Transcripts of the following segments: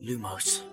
Lumos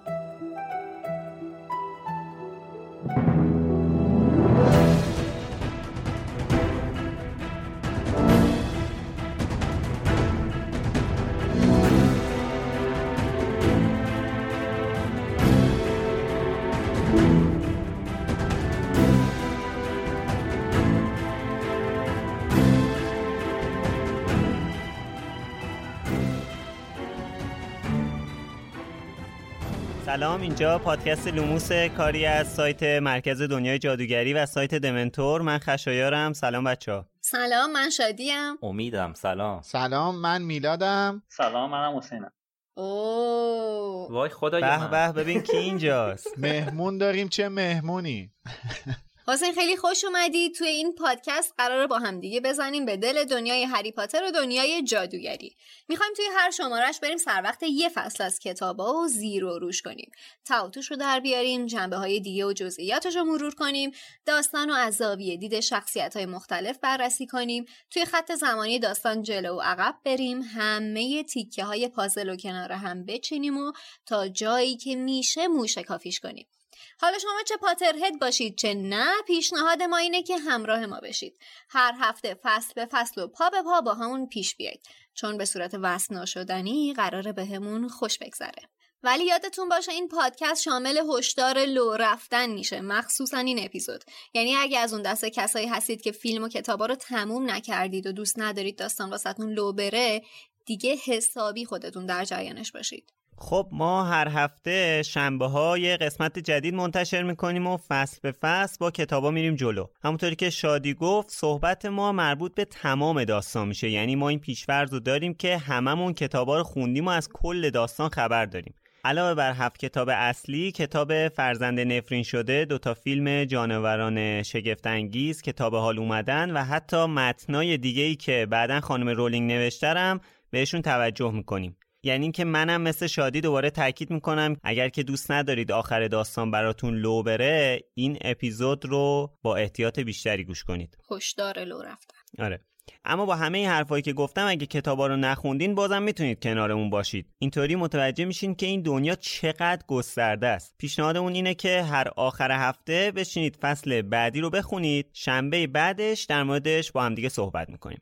سلام. اینجا پادکست لوموس کاری از سایت مرکز دنیای جادوگری و سایت دمنتور. من خشایارم. سلام بچه ها سلام من شادیم. امیدم. سلام. سلام من میلادم. سلام منم حسینم. اوه. وای خدای به به ببین کی اینجاست. مهمون داریم چه مهمونی؟ حسین خیلی خوش اومدی. توی این پادکست قراره با هم دیگه بزنیم به دل دنیای هری پاتر و دنیای جادوگری. می‌خوایم توی هر شمارش بریم سر وقت یه فصل از کتابا و زیر و روش کنیم. تعاطوش رو در بیاریم جنبه های دیگه و جزئیاتش رو مرور کنیم داستان و از زاویه دید شخصیت های مختلف بررسی کنیم. توی خط زمانی داستان جلو و عقب بریم همه تیکه های پازل و کنار هم بچینیم و تا جایی که میشه موشه کافیش کنیم. حالا شما چه پاترهد باشید چه نه پیشنهاد ما اینه که همراه ما بشید. هر هفته فصل به فصل و پا به پا با همون پیش بیایید. چون به صورت وصل ناشدنی قراره بهمون خوش بگذره. ولی یادتون باشه این پادکست شامل هشدار لو رفتن میشه. مخصوصا این اپیزود. یعنی اگه از اون دسته کسایی هستید که فیلم و کتابا رو تموم نکردید و دوست ندارید داستان واسهتون لو بره دیگه حسابی خودتون در جریانش باشید. خب ما هر هفته شنبه های قسمت جدید منتشر می‌کنیم و فصل به فصل با کتابا میریم جلو. همونطوری که شادی گفت صحبت ما مربوط به تمام داستان میشه. یعنی ما این پیشورز رو داریم که هممون کتابا رو خوندیم و از کل داستان خبر داریم. علاوه بر هفت کتاب اصلی کتاب فرزند نفرین شده دوتا فیلم جانوران شگفتانگیز کتاب حال اومدن و حتی متنای دیگه ای که بعدا خانم رولینگ نوشترم بهشون توجه می‌کنیم. یعنی اینکه منم مثل شادی دوباره تاکید می‌کنم اگر که دوست ندارید آخر داستان براتون لو بره این اپیزود رو با احتیاط بیشتری گوش کنید. هشدار لو رفتن. آره. اما با همه این حرفایی که گفتم اگه کتابا رو نخوندین بازم می‌تونید کنارمون باشید. اینطوری متوجه میشین که این دنیا چقدر گسترده است. پیشنهادمون اینه که هر آخر هفته بشینید فصل بعدی رو بخونید. شنبه بعدش در موردش با همدیگه صحبت می‌کنیم.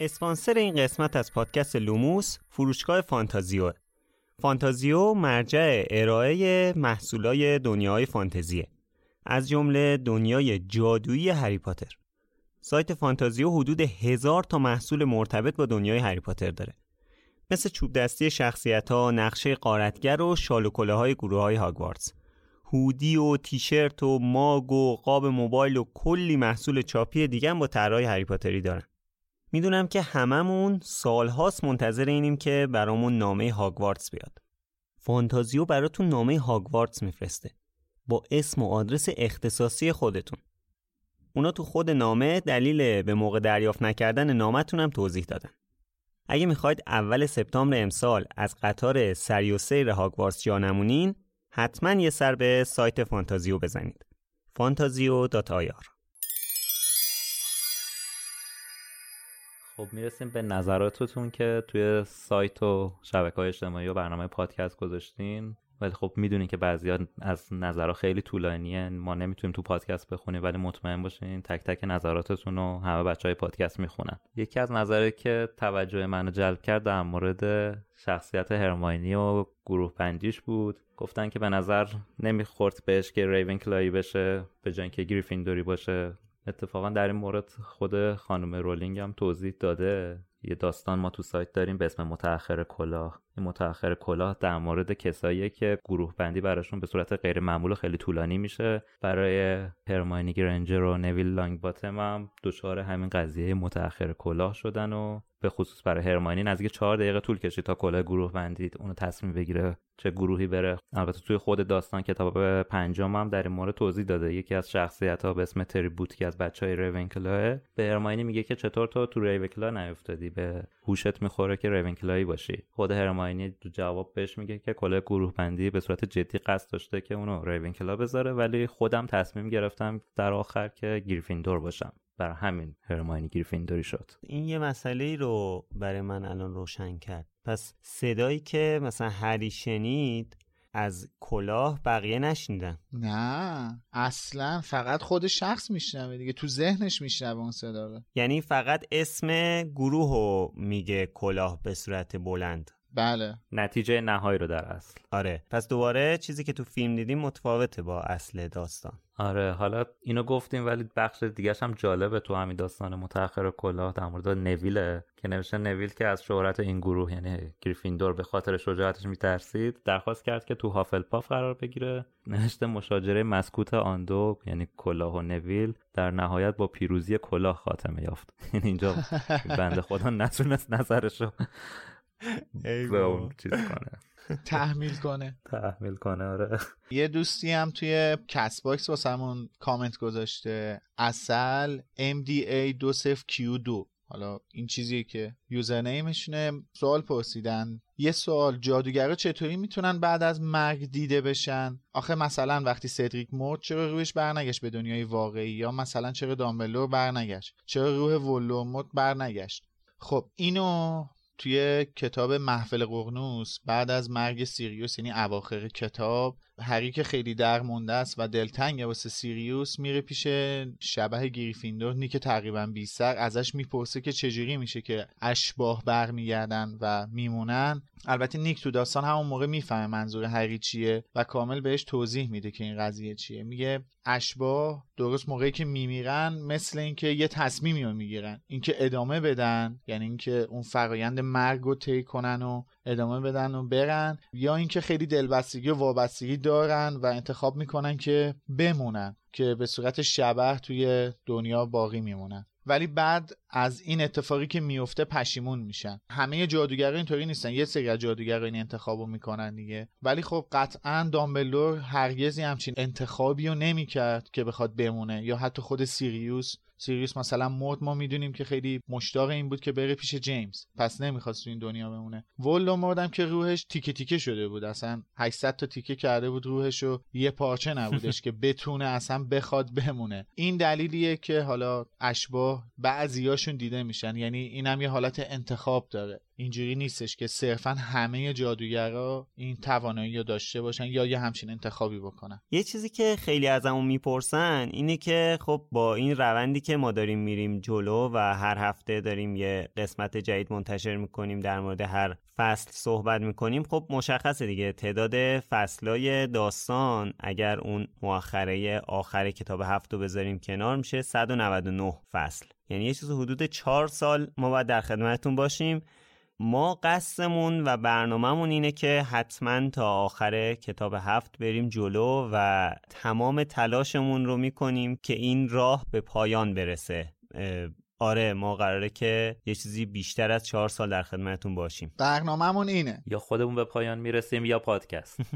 اسپانسر این قسمت از پادکست لوموس فروشگاه فانتازیو. فانتازیو مرجع ارائه محصولای دنیای فانتزیه. از جمله دنیای جادویی هری پاتر. سایت فانتازیو حدود هزار تا محصول مرتبط با دنیای هری پاتر داره. مثل چوب دستی شخصیت ها، نقشه غارتگر و شال و کلاه های گروه های هاگوارتس هودی و تیشرت و ماگ و قاب موبایل و کلی محصول چاپی دیگه با طرحهای هری پاتری دارن. می‌دونم که هممون سالهاست منتظر اینیم که برامون نامه هاگوارتس بیاد. فانتازیو براتون نامه هاگوارتس میفرسته با اسم و آدرس اختصاصی خودتون. اونا تو خود نامه دلیل به موقع دریافت نکردن نامتون هم توضیح دادن اگه می‌خواید اول سپتامبر امسال از قطار سری و سیر هاگوارتس جا نمونین حتما یه سر به سایت فانتازیو بزنید فانتازیو.ir خب می‌رسیم به نظراتتون که توی سایت و شبکه های اجتماعی و برنامه پادکست گذاشتین. ولی خب می‌دونین که بعضی از نظرها خیلی طولانیه. ما نمی‌تونیم تو پادکست بخونیم ولی مطمئن باشین تک تک نظراتتون رو همه بچه های پادکست می‌خونن. یکی از نظره که توجه منو جلب کرد در مورد شخصیت هرماینی و گروه پنجیش بود. گفتن که به نظر نمی‌خورد بهش که ریون کلایی بشه به جای اینکه گریفیندوری باشه. اتفاقا در این مورد خود خانم رولینگ هم توضیح داده. یه داستان ما تو سایت داریم به اسم متأخر کلاه. این متأخر کلاه در مورد کسایی که گروه بندی براشون به صورت غیر معمول و خیلی طولانی میشه. برای هرماینی گرنجر و نویل لانگ باتم هم دچار همین قضیه متأخر کلاه شدن و به خصوص برای هرماینی نزدیک چهار دقیقه طول کشید تا کلاه گروه بندید اونو تصمیم بگیره چه گروهی بره. البته توی خود داستان کتاب پنجم هم در این مورد توضیح داده. یکی از شخصیت ها به اسم تریبوت که از بچه های ریونکلاه به هرماینی میگه که چطور تو تو ریونکلا نیفتادی؟ به هوشت می‌خوره که ریونکلایی باشی. خود هرماینی جواب بهش میگه که کلاه گروه بندی به صورت جدی قصد داشته که اونو ریونکلا بذاره ولی خودم تصمیم گرفتم در آخر که گریفیندور باشم. بر همین هرماینی گریفیندوری شد. این یه مسئله رو برای من الان روشن کرد. پس صدایی که مثلا هری شنید از کلاه بقیه نشنیدن نه اصلا فقط خود شخص میشنوه دیگه تو ذهنش میشنوه اون صدا رو. یعنی فقط اسم گروه رو میگه کلاه به صورت بلند. بله. نتیجه نهایی رو در اصل. آره. پس دوباره چیزی که تو فیلم دیدیم متفاوته با اصل داستان. آره حالا اینو گفتیم ولی بخش دیگه هم جالبه تو همین داستان متأخر کلاه در مورد نویله که نوشته نویل که از شهرت این گروه یعنی گریفیندور به خاطر شجاعتش میترسید درخواست کرد که تو هافلپاف قرار بگیره. نوشته مشاجره مسکوت آن دو یعنی کلاه و نویل در نهایت با پیروزی کلاه خاتمه یافت. یعنی اینجا بنده خدا نتونست نظرشو به اون چیز کنه. تحمیل کنه. تحمیل کنه آره. یه دوستی هم توی کست باکس واسمون کامنت گذاشته. اصل MDA 20Q2 حالا این چیزیه که username شونه. سوال پرسیدن. یه سوال جادوگرا چطوری می‌تونن بعد از مرگ دیده بشن؟ آخه مثلا وقتی سدریک مرد چرا روحش برنگشت به دنیای واقعی؟ یا مثلا چرا دامبلور برنگشت؟ چرا روح ولدمورت برنگشت؟ خب اینو توی کتاب محفل قرنوس بعد از مرگ سیریوس یعنی اواخر کتاب هری که خیلی درمونده است و دلتنگه واسه سیریوس میره پیش شبه گریفیندور نیک تقریبا بی سر. ازش می‌پرسه که چجوری میشه که اشباه برمیگردن و میمونن. البته نیک تو داستان همون موقع می‌فهمه منظور هری چیه و کامل بهش توضیح میده که این قضیه چیه. میگه اشباه درست موقعی که میمیرن مثل اینکه یه تصمیمی رو می‌گیرن. اینکه ادامه بدن یعنی اینکه اون فرایند مرگ رو طی کنن و ادامه بدن و برن یا اینکه خیلی دلبستگی و وابستگی دارن و انتخاب می‌کنن که بمونن که به صورت شبه توی دنیا باقی میمونن. ولی بعد از این اتفاقی که میفته پشیمون میشن. همه جادوگرا اینطوری نیستن. یه سری از جادوگرا این انتخابو می‌کنن دیگه. ولی خب قطعا دامبلور هرگزی همچین انتخابی رو نمی‌کرد که بخواد بمونه یا حتی خود سیریوس سیریوس مثلا مرد ما می‌دونیم که خیلی مشتاق این بود که بره پیش جیمز. پس نمی‌خواست تو این دنیا بمونه. ولدمورت هم که روحش تیکه تیکه شده بود. اصلا 800 تا تیکه کرده بود روحش و یه پارچه نبودش که بتونه اصلا بخواد بمونه. این دلیلیه که حالا اشباه بعضیاشون دیده میشن. یعنی اینم یه حالت انتخاب داره. اینجوری نیستش که صرفا همه جادوگرا این توانایی رو داشته باشن یا یه همچین انتخابی بکنن. یه چیزی که خیلی ازمون می‌پرسن اینه که خب با این روندی که ما داریم میریم جلو و هر هفته داریم یه قسمت جدید منتشر می‌کنیم در مورد هر فصل صحبت می‌کنیم خب مشخصه دیگه. تعداد فصلای داستان اگر اون مؤخره آخر کتاب هفت رو بذاریم کنار میشه 199 فصل. یعنی یه چیز حدود 4 سال ما باید در خدمتتون باشیم. ما قصدمون و برنامهمون اینه که حتما تا آخر کتاب هفت بریم جلو و تمام تلاشمون رو می‌کنیم که این راه به پایان برسه. آره ما قراره که یه چیزی بیشتر از چهار سال در خدمتتون باشیم. برنامهمون اینه. یا خودمون به پایان می‌رسیم یا پادکست.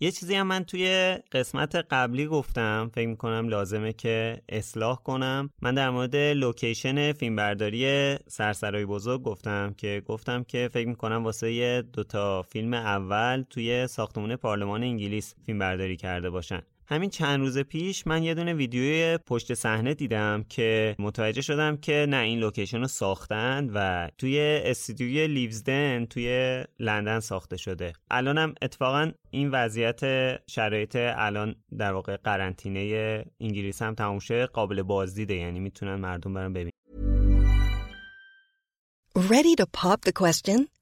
یه چیزی هم من توی قسمت قبلی گفتم فکر می‌کنم لازمه که اصلاح کنم. من در مورد لوکیشن فیلمبرداری سرسرای بزرگ گفتم که گفتم که فکر می‌کنم واسه دوتا فیلم اول توی ساختمون پارلمان انگلیس فیلم برداری کرده باشن. همین چند روز پیش من یه دونه ویدیوی پشت صحنه دیدم که متوجه شدم که نه این لوکیشن رو ساختن و توی استودیوی لیوزدن توی لندن ساخته شده. الانم اتفاقا این وضعیت شرایط الان در واقع قرنطینه انگلیس هم تموم شده قابل بازدیده. یعنی می‌تونن مردم برن ببینن. Ready to pop the question?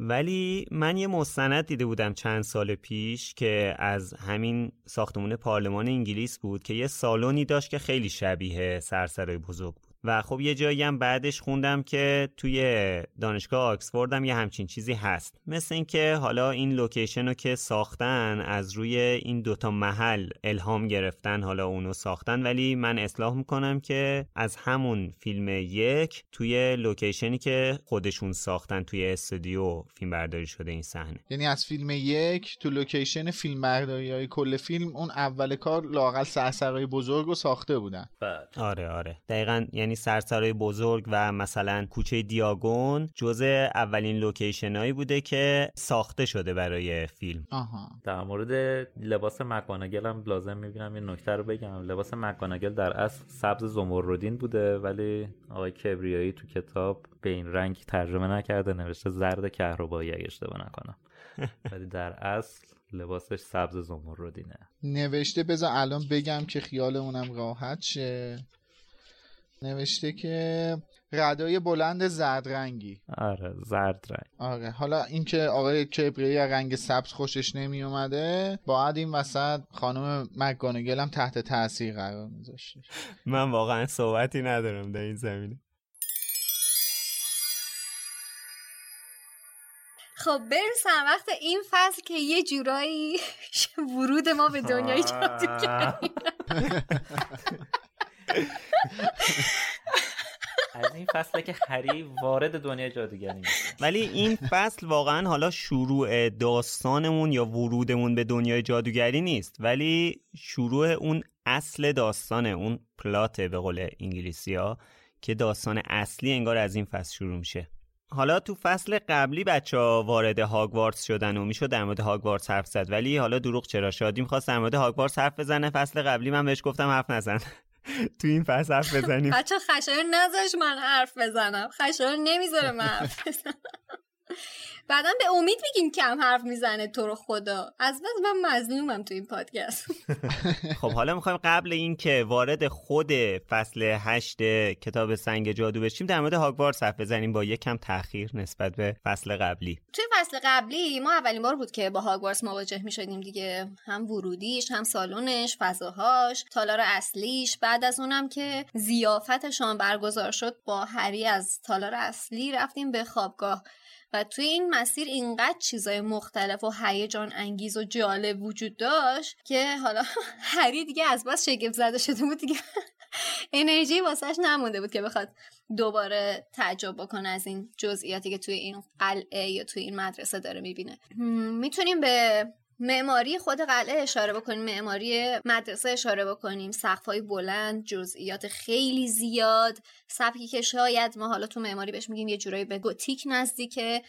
ولی من یه مستند دیده بودم چند سال پیش که از همین ساختمون پارلمان انگلیس بود که یه سالونی داشت که خیلی شبیه سرسرای بزرگ بود. و خب یه جایی هم بعدش خوندم که توی دانشگاه آکسفورد هم یه همچین چیزی هست. مثل اینکه حالا این لوکیشن رو که ساختن از روی این دوتا محل الهام گرفتن حالا اونو ساختن. ولی من اصلاح می‌کنم که از همون فیلم یک توی لوکیشنی که خودشون ساختن توی استودیو فیلم برداری شده این صحنه. یعنی از فیلم یک تو لوکیشن فیلم برداری های کل فیلم اون اول کار لااقل سرسرای بزرگ رو ساخته بودن. آره آره. دقیقا یعنی سرسرای بزرگ و مثلا کوچه دیاگون جزء اولین لوکیشن هایی بوده که ساخته شده برای فیلم. آها. در مورد لباس مک‌گونگال هم لازم می‌بینم این نکته رو بگم. لباس مکانگل در اصل سبز زمردین بوده ولی آقای کبریایی تو کتاب به این رنگ ترجمه نکرده نوشته زرد کهربایی اگه اشتباه نکنم. ولی در اصل لباسش سبز زمردینه. نوشته بذار الان بگم که خیالمونم راحت شه. نوشته که ردای بلند زرد رنگی. آره زرد رنگ. آره حالا اینکه آقای از رنگ سبز خوشش نمی اومده باید این وسط خانم مکگانگل هم تحت تاثیر قرار میذاشته. من واقعا صحبتی ندارم در این زمینه. خب بریم سر وقت این فصل که یه جورایی ورود ما به دنیای جادوگری. از این فصله که هری وارد دنیای جادوگری میشه ولی این فصل واقعا حالا شروع داستانمون یا ورودمون به دنیای جادوگری نیست. ولی شروع اون اصل داستانه اون پلات به قول انگلیسی ها که داستان اصلی انگار از این فصل شروع میشه. حالا تو فصل قبلی بچه ها وارد هاگوارتس شدن و می‌شد در مورد هاگوارتس حرف زد. ولی حالا دروغ چرا؟ شادی می‌خواست در مورد هاگوارتس حرف بزنه. فصل قبلی من بهش گفتم حرف نزن. تو این فصل حرف بزنیم. بچه خشایار نذاش من حرف بزنم. خشایار نمی‌ذاره من حرف بزنم. بعدا به امید میگین کم حرف می‌زنه تو رو خدا. از بس من مظلومم تو این پادکست. خب حالا می‌خوایم قبل اینکه وارد خود فصل هشت کتاب سنگ جادو بشیم در مورد هاگوارتس حرف بزنیم با یک کم تاخیر نسبت به فصل قبلی. توی فصل قبلی ما اولین بار بود که با هاگوارتس مواجه می‌شدیم دیگه. هم ورودیش هم سالونش فضاهاش تالار اصلیش. بعد از اونم که زیافتشان برگزار شد با هری از تالار اصلی رفتیم به خوابگاه. و توی این مسیر اینقدر چیزای مختلف و هیجان انگیز و جالب وجود داشت که حالا هری دیگه از بس شگفت زده شده بود دیگه. انرژی واسهش نمونده بود که بخواد دوباره تعجب بکنه از این جزئیاتی که توی این قلعه یا توی این مدرسه داره می‌بینه. می‌تونیم به معماری خود قلعه اشاره بکنیم. معماری مدرسه اشاره بکنیم. سقف‌های بلند جزئیات خیلی زیاد. سبکی که شاید ما حالا تو معماری بهش میگیم یه جورایی به گوتیک نزدیکه.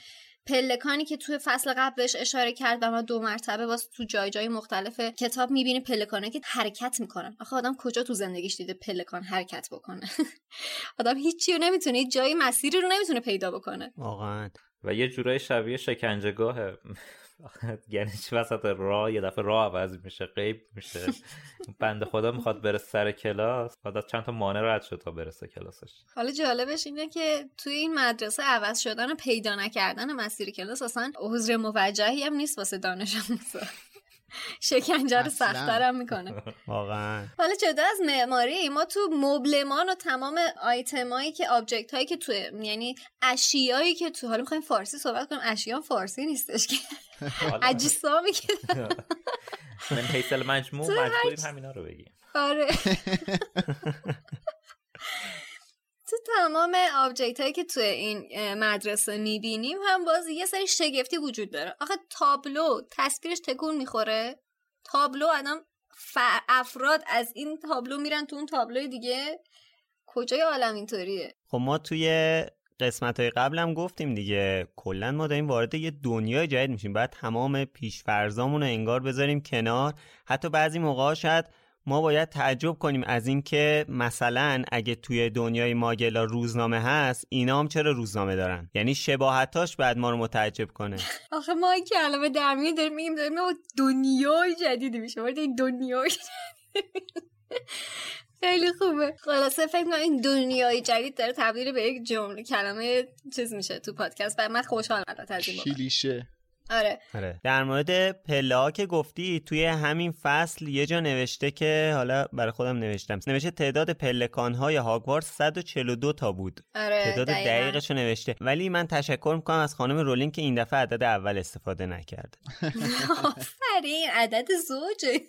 پلکانی که توی فصل قبل بهش اشاره کرد و ما دو مرتبه باز تو جای جای مختلف کتاب می‌بینیم پلکانه که حرکت می‌کنن. آخه آدم کجا تو زندگیش دیده پلکان حرکت بکنه؟ آدم هیچی رو نمی‌تونه جایی مسیری رو نمی‌تونه پیدا بکنه. واقعا. و یه جورای شبیه شکنجهگاهه یعنی چی وسط راه؟ یه دفعه راه عوض میشه غیب میشه. بنده خدا می‌خواد بره سر کلاس بعد چند تا مانع رد شد تا برسه کلاسش. حالا جالبش اینه که توی این مدرسه عوض شدن و پیدا نکردن مسیر کلاس اصلا عذر موجهی هم نیست واسه دانش آموزا شکنجه رو سختتر هم می‌کنه. واقعا. حالا جدا از معماری ما تو مبلمان و تمام آیتمایی که object هایی که تو یعنی اشیایی که تو حالا می‌خوایم فارسی صحبت کنیم اشیا فارسی نیستش که. اجسامی که من حیث مجموع مجبوریم همینا رو بگیم. آره. تو تمام object هایی که توی این مدرسه می‌بینیم هم باز یه سری شگفتی وجود داره. آخه تابلو تصویرش تکون می‌خوره؟ تابلو آدم افراد از این تابلو میرن تو اون تابلو دیگه؟ کجای عالم اینطوریه؟ خب ما توی قسمت های قبل هم گفتیم دیگه کلا ما داریم وارد یه دنیای جدید میشیم. باید تمام پیشفرزامون رو انگار بذاریم کنار. حتی بعضی موقع شاید ما باید تعجب کنیم از اینکه مثلا اگه توی دنیای ماگلا روزنامه هست اینا هم چرا روزنامه دارن؟ یعنی شباهتاش بعد ما رو متعجب کنه. آخه ما این کلمه درمی داریم میگیم داریم دنیای جدیدی میشه. وارد این دنیای خیلی خوبه. خلاصه فکر کنم این دنیای جدید داره تبدیل به یک جمله. کلمه چیز میشه تو پادکست. و من خوشحالم البته از این کلیشه. آره. آره. در مورد پله ها که گفتی توی همین فصل یه جا نوشته که حالا برای خودم نوشتم. نوشته تعداد پلکان های هاگوارتس 142 تا بود. آره تعداد دقیقش نوشته. ولی من تشکر می‌کنم از خانم رولینگ که این دفعه عدد اول استفاده نکرده آفرین عدد زوجه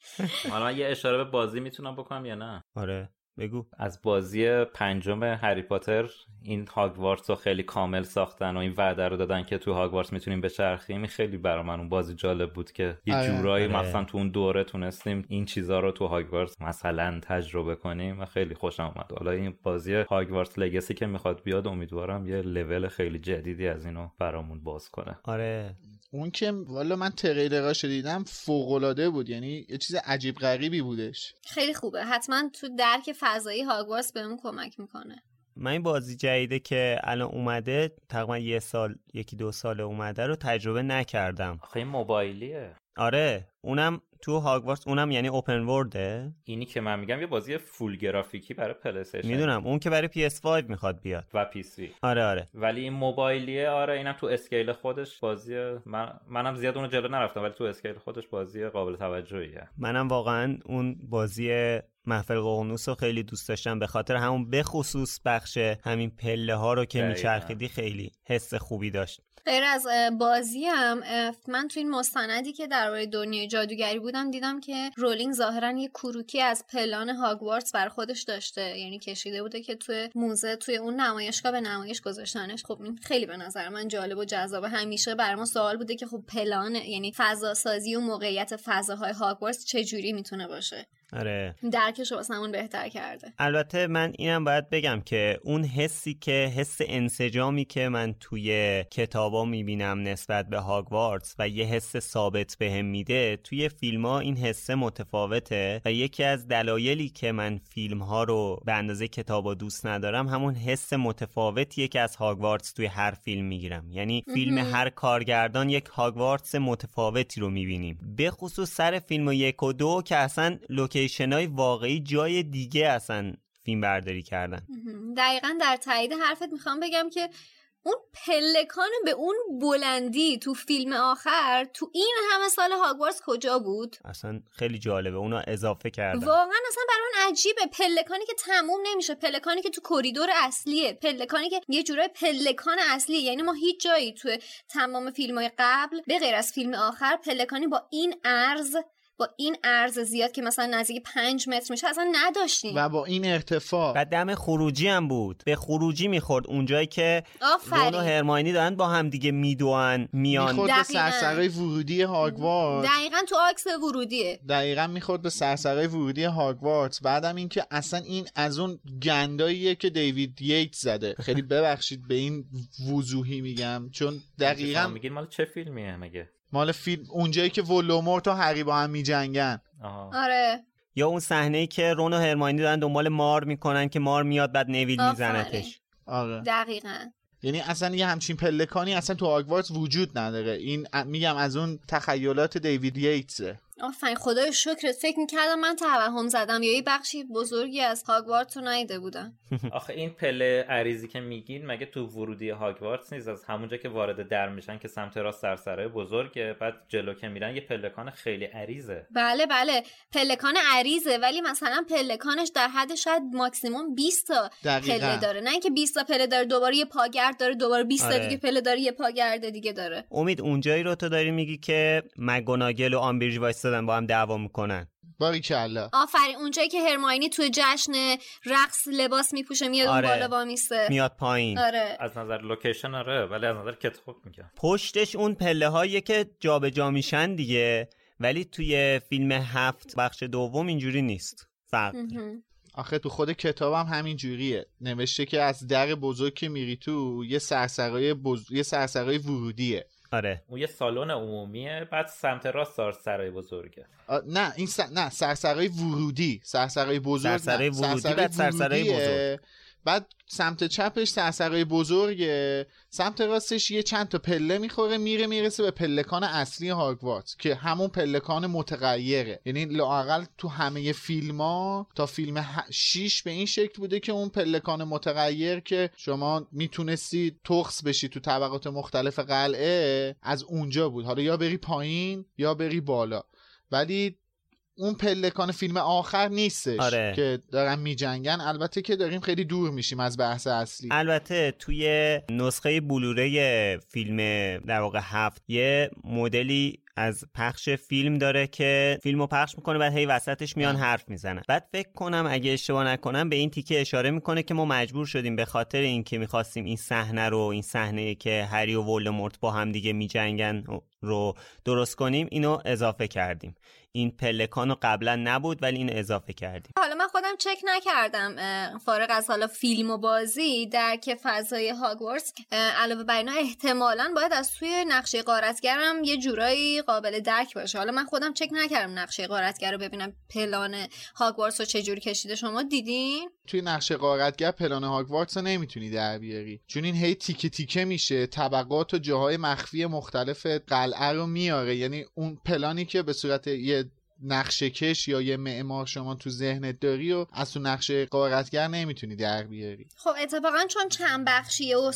حالا یه اشاره به بازی می‌تونم بکنم یا نه؟ آره. بگو از بازی پنجم هری پاتر این هاگوارتس رو خیلی کامل ساختن و این وعده رو دادن که تو هاگوارتس می‌تونیم بچرخیم خیلی برای من اون بازی جالب بود که یه آره. جورایی آره. مثلا تو اون دوره تونستیم این چیزا رو تو هاگوارتس مثلا تجربه کنیم و خیلی خوشم اومد حالا این بازی هاگوارتس لگسی که می‌خواد بیاد امیدوارم یه لول خیلی جدیدی از اینو برامون باز کنه آره اون که والا من تریلراش دیدم فوق العاده بود یعنی یه چیز عجیب غریبی بودش. خیلی خوبه. حتما تو درک فضایی هاگوارتس بهمون کمک می‌کنه. من این بازی جدیده که الان اومده تقریبا یه سال یکی دو سال اومده رو تجربه نکردم. آخه این موبایلیه. آره اونم تو هاگوارتس اونم یعنی اوپن ورده اینی که من میگم یه بازی فول گرافیکی برای پلی می‌دونم اون که برای PS5 می‌خواد بیاد. و سی. آره آره. ولی این موبایلیه آره اینم تو scale خودش بازی من منم زیاد اونو جلو نرفتم ولی تو scale خودش بازی قابل توجهیه. منم واقعا اون بازی محفل ققنوس رو خیلی دوست داشتم به خاطر همون بخصوص بخش همین پله ها رو که. میچرخیدی خیلی حس خوبی داشت. غیر از بازی هم من تو این مستندی که درباره دنیای جادوگری بودم دیدم که رولینگ ظاهرا یه کروکی از پلان هاگوارتس بر خودش داشته. یعنی کشیده بوده که توی موزه توی اون نمایشگاه به نمایش گذاشتنش. خب این خیلی به نظر من جالب و جذاب. همیشه برای ما سوال بوده که خب پلان یعنی فضا سازی و موقعیت فضاهای هاگوارتس چه جوری می‌تونه باشه؟ آره. درکش رو واسمون بهتر کرده. البته من اینم باید بگم که اون حسی که حس انسجامی که من توی کتابا می‌بینم نسبت به هاگوارتس و یه حس ثابت بهم میده توی فیلم ها این حسه متفاوته و یکی از دلایلی که من فیلم ها رو به اندازه کتابا دوست ندارم همون حس متفاوتیه که از هاگوارتس توی هر فیلم می‌گیرم. یعنی فیلم هر کارگردان یک هاگوارتس متفاوتی رو می‌بینیم. به خصوص سر فیلم یک و دو که اصلا لوکیشن های واقعی جای دیگه اصلا فیلم برداری کردن. دقیقا در تایید حرفت می‌خوام بگم که اون پلکان به اون بلندی تو فیلم آخر تو این همه سال هاگوارتس کجا بود؟ اصلا خیلی جالبه. اونا اضافه کردن. واقعا اصلا برای عجیبه. پلکانی که تموم نمیشه. پلکانی که تو کریدور اصلیه. پلکانی که یه جورای پلکان اصلیه. یعنی ما هیچ جایی تو تمام فیلم های قبل به غیر از فیلم آخر پلکانی با این عرض با این عرض زیاد که مثلا نزدیک پنج متر میشه اصلا نداشتیم. و با این ارتفاع. و دم خروجی هم بود. به خروجی می‌خورد اونجایی که رون و هرماینی دارن با هم دیگه میدوان میان. می‌خورد به سرسرای ورودی هاگوارتس دقیقا تو آکس ورودیه. دقیقا می‌خورد به سرسرای ورودی هاگوارتس بعدم اینکه اصلا این از اون گنداییه که دیوید ییت زده. خیلی ببخشید به این وضوحی میگم چون دقیقا میگین مال چه فیلمیه مگه؟ مال فیلم اونجایی که ولومورت و هری با هم میجنگن. آره. یا اون صحنه ای که رون و هرماینی دارن دنبال مار می‌کنن که مار میاد بعد نویل میزنتش. آره. دقیقا. یعنی اصلا یه همچین پلکانی اصلا تو آگوارتس وجود نداره. این میگم از اون تخیلات دیوید ییتسه. آفرین خدای شکرت. فکر می‌کردم من توهم زدم یا یه بخشی بزرگی از هاگوارتس رو نیده بودم. آخه این پله عریضی که میگین مگه تو ورودی هاگوارتس نیست؟ از همونجا که وارد در میشن که سمت راست سرسرای بزرگه بعد جلو که میرن یه پلکان خیلی عریضه. بله بله. پلکان عریضه ولی مثلا پلکانش در حد شاید ماکسیموم 20 تا پله داره. نه اینکه 20 تا پله داره دوباره یه پاگرد داره دوباره 20 تا آره. دیگه پله داره یه پاگرد دیگه داره. امید اونجایی رو تو داری میگی که مک‌گونگال و آمبریج وایستادن با هم دعوا می‌کنن. باریکلا آفرین اونجایی که هرماینی توی جشن رقص لباس میپوشه میاد آره. اون بالا وامیسته میاد پایین. آره. از نظر لوکیشن آره ولی از نظر کتاب میگم پشتش اون پله هایی که جابجا میشن دیگه ولی توی فیلم هفت بخش دوم اینجوری نیست. فرق آخه تو خود کتابم همین جوریه. نوشته که از در بزرگ که میری تو یه سرسرای بز... یه سرسرای ورودیه. آره. اون یه سالن عمومیه بعد سمت راست سرای بزرگه. نه این س... نه سرسرای ورودی سرسرای بزرگ سرسرای ورودی بعد سرسرای بزرگ. بعد سمت چپش سرسرای بزرگه. سمت راستش یه چند تا پله می‌خوره میره می‌رسه به پلکان اصلی هاگوارتس که همون پلکان متغیره. یعنی لاقل تو همه فیلم ها تا فیلم 6 به این شکل بوده که اون پلکان متغیر که شما می‌تونستی تخص بشی تو طبقات مختلف قلعه از اونجا بود. حالا یا بری پایین یا بری بالا. ولی اون پلکان فیلم آخر نیستش آره. که دارن میجنگن. البته که داریم خیلی دور میشیم از بحث اصلی. البته توی نسخه بلوره فیلم در واقع هفت یه مدلی از پخش فیلم داره که فیلمو پخش می‌کنه بعد هی وسطش میان حرف می‌زنن. بعد فکر کنم اگه اشتباه نکنم به این تیکه اشاره می‌کنه که ما مجبور شدیم به خاطر اینکه می‌خواستیم این صحنه رو این صحنه که هری و ولدمورت با هم دیگه میجنگن رو درست کنیم اینو اضافه کردیم. این پلکانو قبلا نبود ولی این اضافه کردیم. حالا من خودم چک نکردم فارغ از حالا فیلم و بازی در که فضای هاگوارتس علاوه بر اینا احتمالا باید از توی نقشه قارتگرم یه جورایی قابل درک باشه. حالا من خودم چک نکردم نقشه قارتگر رو ببینم پلان هاگوارتس رو چجوری کشیده. شما دیدین؟ توی نقشه قارتگر پلان هاگوارتس رو نمی‌تونی در بیاری. چون این هی تیکه تیکه میشه طبقات و جاهای مخفی مختلف قلعه رو میاره. یعنی اون پلانی که به صورت یه نقشه کش یا یه معمار شما تو ذهنت داری و از تو نقشه قارتگر نمی‌تونی در بیاری. خب اتفاقا چون چند بخشیه و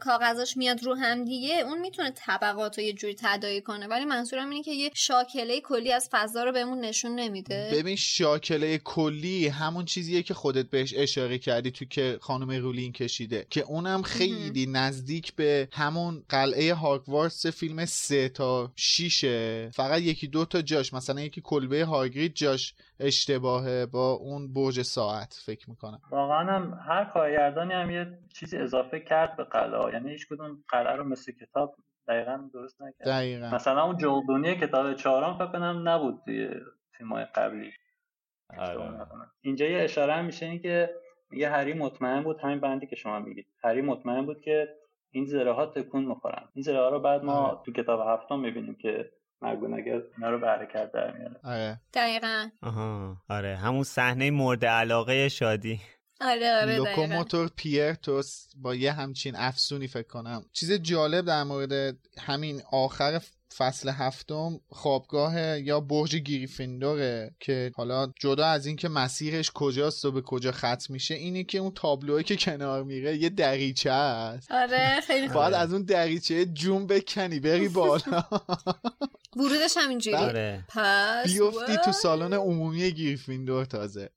کاغذاش میاد رو هم دیگه اون می‌تونه طبقات رو یه جوری تدایی کنه ولی منظورم اینه که یه شاکله کلی از فضا رو بهمون نشون نمیده. ببین شاکله کلی همون چیزیه که خودت بهش اشاره کردی تو که خانم رولین کشیده که اونم خیلی نزدیک به همون قلعه هاگوارتس فیلم سه تا شیشه. فقط یکی دو تا جاش مثلا یکی کلبه هاگرید جاش اشتباهه با اون برج ساعت فکر می‌کنم. واقعا هم هر کارگردانی هم یه چیزی اضافه کرد به قلعه یعنی هیچ کدوم قلعه رو مثل کتاب دقیقا درست نکرد. دقیقا. مثلا اون جلدونی کتاب چهارم فکر کنم نبود توی فیلم‌های قبلی. آره. اینجا یه اشاره هم میشه این که یه هری مطمئن بود همین بندی که شما میگید. هری مطمئن بود که این زره ها تکون می‌خورن. این زره ها رو بعد ما آره. تو کتاب هفتم می‌بینیم که مگوناگل اینا رو به حرکت در میاره. آره. دقیقا. آها. آره. همون صحنه مورد علاقه شادی. آره آره لوکوموتور پیرتوس با یه همچین افسونی فکر کنم. چیز جالب در مورد همین آخر فصل هفتم خوابگاه یا برج گریفیندوره که حالا جدا از اینکه مسیرش کجاست و به کجا ختم میشه اینه که اون تابلوهایی که کنار میره یه دریچه است. آره خیلی باید از اون دریچه جون بکنی بری بالا. ورودش همینجوری. آره. پس بیفتی تو سالن عمومی گریفیندور تازه.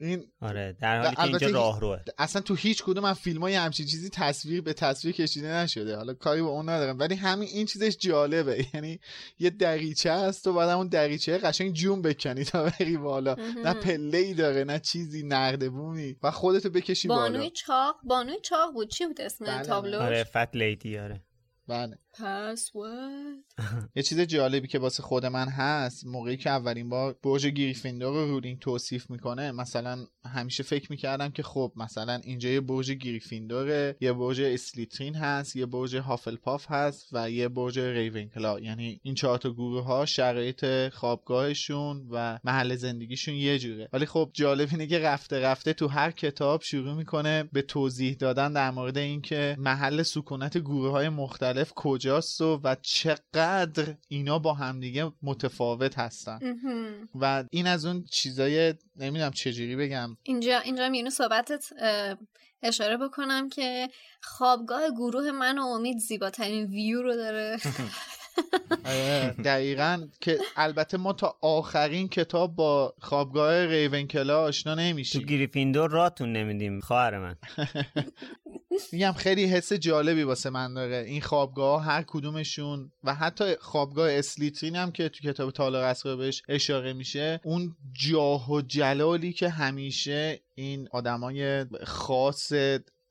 این آره در حالی که اینجا راه روه اصلا تو هیچ کدوم از فیلم های همچین چیزی تصویر به تصویر کشیده نشده. حالا کاری با اون ندارم. ولی همین این چیزش جالبه. یعنی یه دریچه هست و بعد اون دریچه قشنگ جون بکنی تا بری بالا. نه پله ای داره نه چیزی نردبونی و خودتو بکشی بالا. بانوی چاق بانوی چاق بود. چی بود اسم بله. تابلو آره Fat Lady آره. بله. پسورد یه چیز جالبی که واسه خود من هست موقعی که اولین بار برج گریفیندور رو رولینگ توصیف می‌کنه مثلا همیشه فکر می‌کردم که خب مثلا اینجا یه برج گریفیندوره یه برج اسلیترین هست یه برج هافلپاف هست و یه برج ریونکلا. یعنی این چهار تا گروه ها شرایط خوابگاهشون و محل زندگیشون یه جوره. ولی خب جالب اینه که رفته رفته تو هر کتاب شروع می‌کنه به توضیح دادن در مورد اینکه محل سکونت گروه های مختلف کجاست و, و چقدر اینا با همدیگه متفاوت هستن. و این از اون چیزای نمی‌دونم چجوری بگم. اینجا اینجا میونو صحبتت اشاره بکنم که خوابگاه گروه من و امید زیباترین ویو رو داره. دقیقا. که البته ما تا آخرین کتاب با خوابگاه ریونکلا آشنا نمیشیم. تو گریفیندور راتون نمیدیم خواهر من. میگم خیلی حس جالبی واسه من داره. این خوابگاه هر کدومشون و حتی خوابگاه اسلیترین هم که تو کتاب تالار اسرار بهش اشاره میشه اون جاه و جلالی که همیشه این آدمای خاص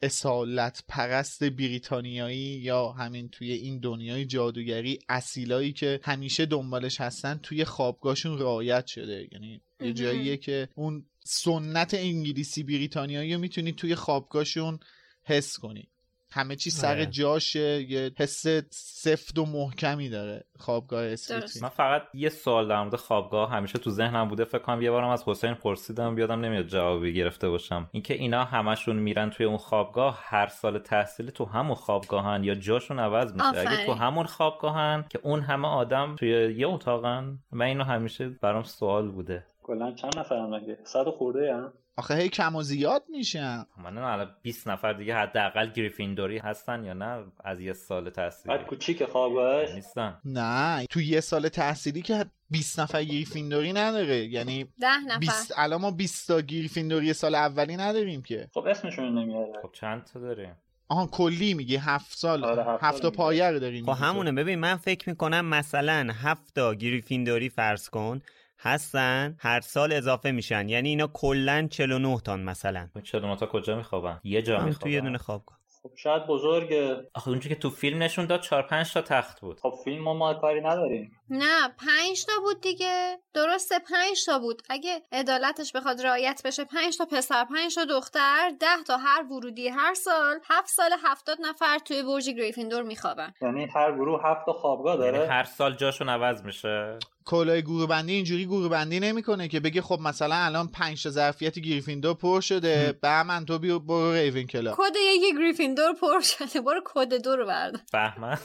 اصالت پرست بریتانیایی یا همین توی این دنیای جادوگری اصیلایی که همیشه دنبالش هستن توی خوابگاهشون رعایت شده. یعنی یه جاییه که اون سنت انگلیسی بریتانیایی رو می‌تونی توی خوابگاهشون حس کنی. همه چی سر آره. جاشه یه حس سفت و محکمی داره خوابگاه اسلیترین من فقط یه سوال در مورد خوابگاه همیشه تو ذهنم بوده فکر کنم یه بارم از حسین پرسیدم بیادم نمیاد جوابی گرفته باشم. اینکه اینا همشون میرن توی اون خوابگاه هر سال تحصیلی تو همون خوابگاهن یا جاشون عوض میشه؟ اگه تو همون خوابگاهن که اون همه آدم توی یه اتاقن من اینو همیشه برام سوال بوده. کلا چند نفرن مگه؟ صد خورده هم آخه هی کم و زیاد میشن. من الان 20 نفر دیگه حداقل گریفیندوری هستن یا نه؟ از یه سال تحصیلی. بعد کوچیک خوابگاهش نیستن. نه تو یه سال تحصیلی که 20 نفر گریفیندوری نداره. یعنی 10 نفر. 20 الان ما 20 تا گریفیندوری سال اولی نداریم که. خب اسمشون نمیاره. خب چند تا داریم؟ آها کلی میگه هفت سال. آره هفت تا پایه رو داریم. خب همونه. ببین من فکر می‌کنم مثلا هفت تا گریفیندوری فرض کن. هستن هر سال اضافه میشن. یعنی اینا کلا 49 تان مثلا. 49 تا کجا میخوابن؟ یه جا میخوابن تو یه دونه خوابگاه. خب شاید بزرگه. آخه اونجا که تو فیلم نشون داد 4 5 تا تخت بود. خب فیلم ما, ما کاری نداریم. نه 5 تا بود دیگه. درسته 5 تا بود. اگه عدالتش بخواد رعایت بشه 5 تا پسر 5 تا دختر 10 تا هر ورودی هر سال 7 سال 70 نفر توی برج گریفیندور میخوابن. یعنی هر گروه 7 تا خوابگاه داره؟ یعنی هر سال جاشون عوض میشه. کلاه گروه بندی اینجوری گروه بندی نمی‌کنه که بگه خب مثلا الان 5 تا ظرفیت گریفیندور پر شده من تو بیا برو ریون کلا کد یکی گریفیندور پر شده برو کد دو رو بردار. فهمم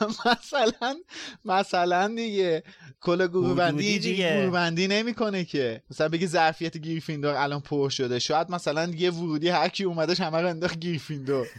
مثلا مثلا دیگه کلاه گروه بندی گروه بندی نمی‌کنه که. مثلا بگی ظرفیت گریفیندور الان پر شده. شاید مثلا یه ورودی هر کی اومدش همه رو انداخت گریفیندور.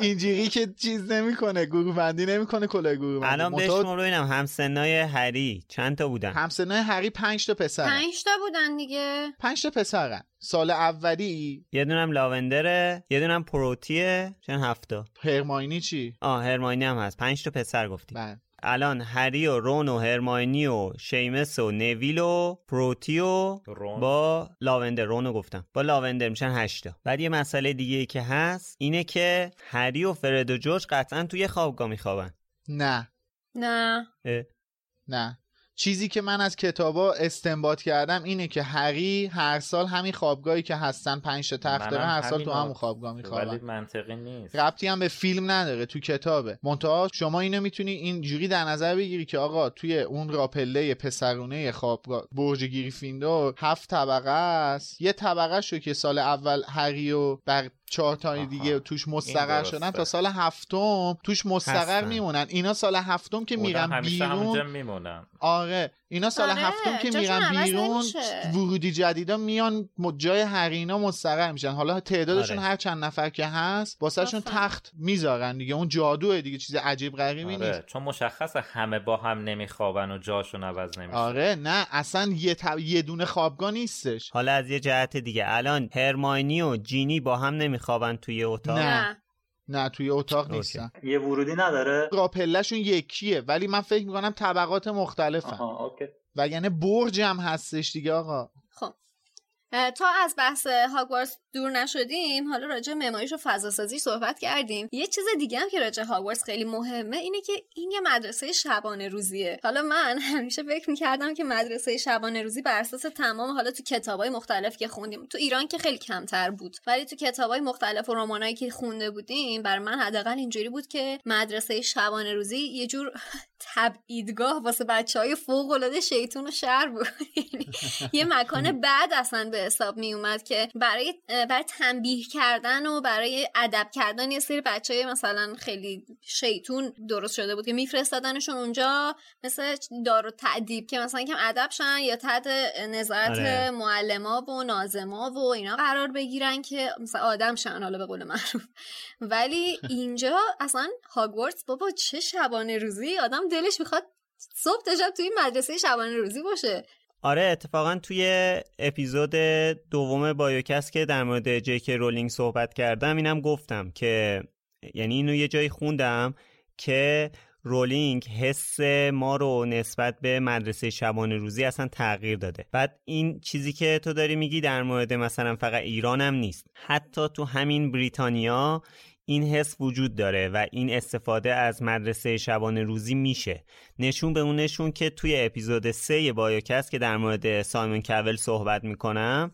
اینجوری که چیز نمی‌کنه گروه بندی نمی‌کنه کل گروه بندی. الان بشمار ببینم همسنای هری چند تا بودن؟ همسنای هری 5 تا پسر 5 تا بودن دیگه. 5 تا پسرن. سال اولی یه دونم لاوندره یه دونم پروتیه چند هفته هرماینی چی؟ آه هرماینی هم هست. پنج تا پسر گفتی. بله. الان هری و رون و هرماینی و شیمس و نویل و پروتی و با لاوندر رونو گفتم. با لاوندر میشن هشتا. بعد یه مسئله دیگه ای که هست اینه که هری و فرد و جورج قطعا توی خوابگاه میخوابن. نه. نه. نه. چیزی که من از کتابا استنباط کردم اینه که هری هر سال همین خوابگاهی که هستن پنج تا تخت داره هر سال تو همون خوابگاه میخوابن. ولی منطقی نیست. ربطی هم به فیلم نداره تو کتابه. منتها شما اینو می‌تونی این جوری در نظر بگیری که آقا توی اون راپله پسرونه خوابگاه برج گریفیندور هفت طبقه است. یه طبقه شو که سال اول هری و بر چهار تا دیگه توش مستقر شدن تا سال هفتم توش مستقر میمونن. اینا سال هفتم که میرن بیرون. میمونن. آره. اینا سال آره، هفتم که میرن بیرون. ورودی جدیدا میان جای هری اینا مستقر میشن حالا تعدادشون آره. هر چند نفر که هست واسهشون. تخت می‌ذارن دیگه اون جادوه دیگه چیز عجیب غریبی نیست آره چون مشخصه همه با هم نمیخوابن و جاشون عوض نمیشه آره نه اصلا یه, ت- یه دونه خوابگاه نیستش حالا از یه جهت دیگه الان هرماینی و جینی با هم نمیخوابن توی اتاق نه. نه توی اتاق okay. نیستن. یه ورودی نداره؟ راه پله‌شون یکیه ولی من فکر می‌کنم طبقات مختلفن. okay. و یعنی برج هم هستش دیگه آقا. خب. تا از بحث هاگوارتس دور نشدیم حالا راجع معماریش و فضاسازی صحبت کردیم. یه چیز دیگه هم که راجع هاگوارتس خیلی مهمه اینه که این یه مدرسه شبانه روزیه. حالا من همیشه فکر می‌کردم که مدرسه شبانه روزی بر اساس تمام حالا تو کتابای مختلف که خوندیم. تو ایران که خیلی کمتر بود. ولی تو کتابای مختلف و رمانایی که خونده بودیم بر من حداقل اینجوری بود که مدرسه شبانه روزی یه جور تبعیدگاه واسه بچه های فوق العاده شیطون و شر بود. یعنی یه مکان بعد اصلا به حساب می اومد که برای برای تنبیه کردن و برای ادب کردن یه سری بچه های مثلا خیلی شیطون درست شده بود که میفرستادنشون اونجا مثل دار و تعدیب که مثلا کم ادب شن یا تحت نظارت آره. معلما و نازما و اینا قرار بگیرن که مثلا آدم شن حالا به قول معروف. ولی اینجا اصلا هاگوارتس بابا چه شبانه روزی؟ آدم دلش می‌خواد صبح تا شب توی مدرسه شبانه روزی باشه. آره اتفاقا توی اپیزود دوم بایوکست که در مورد جی کی رولینگ صحبت کردم اینم گفتم که یعنی اینو یه جایی خوندم که رولینگ حس ما رو نسبت به مدرسه شبانه روزی اصلا تغییر داده. بعد این چیزی که تو داری میگی در مورد مثلا فقط ایران هم نیست. حتی تو همین بریتانیا این حس وجود داره و این استفاده از مدرسه شبانه روزی میشه. نشون به اون نشون که توی اپیزود سه بایوکست که در مورد سایمون کول صحبت می‌کنم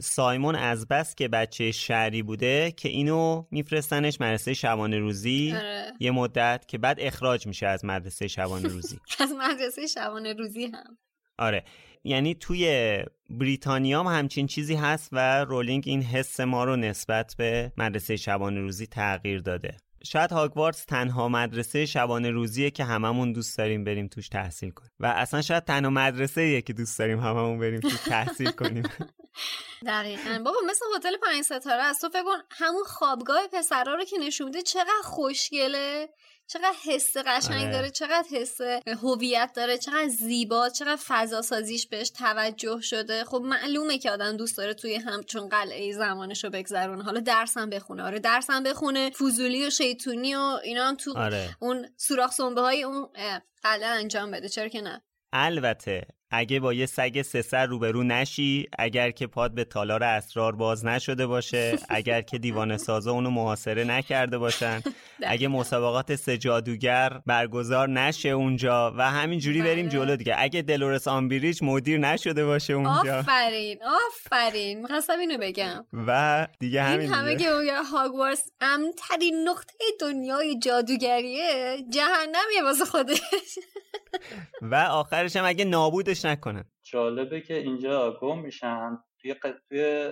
سایمون از بس که بچه شهری بوده که اینو میفرستنش مدرسه شبانه روزی آره. یه مدت که بعد اخراج میشه از مدرسه شبانه روزی. از مدرسه شبانه روزی هم. آره. یعنی توی بریتانیا هم همچین چیزی هست و رولینگ این حس ما رو نسبت به مدرسه شبانه روزی تغییر داده. شاید هاگوارتس تنها مدرسه شبانه روزیه که هممون دوست داریم بریم توش تحصیل کنیم. و اصلا شاید تنها مدرسه که دوست داریم هممون بریم توش تحصیل کنیم. دقیقا. بابا مثل هتل پنج ستاره است. تو فکر کن همون خوابگاه پسرا رو که نشون میده چقدر خوشگله. چقدر حس قشنگ آره. داره چقدر حس هویت داره چقدر زیبا چقدر فضا سازیش بهش توجه شده. خب معلومه که آدم دوست داره توی همچون قلعه زمانش رو بگذرونه. حالا درس هم بخونه. آره درس هم بخونه فضولی و شیطونی و اینا هم تو آره. اون سوراخ سنبه های اون قلعه انجام بده. چرا که نه؟ البته اگه با یه سگ سه سر روبرو نشی اگر که پاد به تالار اسرار باز نشده باشه اگر که دیوان سازا اونو محاصره نکرده باشن. اگه مسابقات سه جادوگر برگزار نشه اونجا و همینجوری بریم بله. جلو دیگه. اگه دلورس آمبریج مدیر نشده باشه اونجا. آفرین آفرین. می‌خواستم اینو بگم. و دیگه همین این همه. که میگه هاگوارتس امنترین نقطه دنیای جادوگریه. جهنمیه واسه خودش. و آخرش هم اگه نابودش نکنن. جالبه که اینجا گم میشن توی ق... توی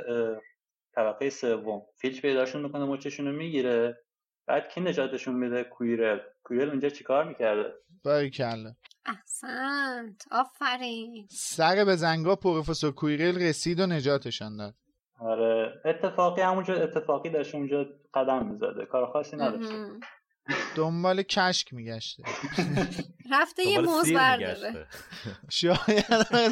طبقه سوم. فیلچ پیداشون می‌کنه مچشون رو می‌گیره. بعد کی نجاتشون میده؟ کویرل. کویرل اونجا چیکار می‌کرده؟ باریکلا احسنت. آفرین. سر به زنگا پروفسور کویرل رسید و نجاتشان داد. آره. اتفاقی همونجا اتفاقی داشت اونجا قدم می‌زده. کار خاصی نداشته مهم. دنبال کشک میگشته. رفته یه موز برداره. شاید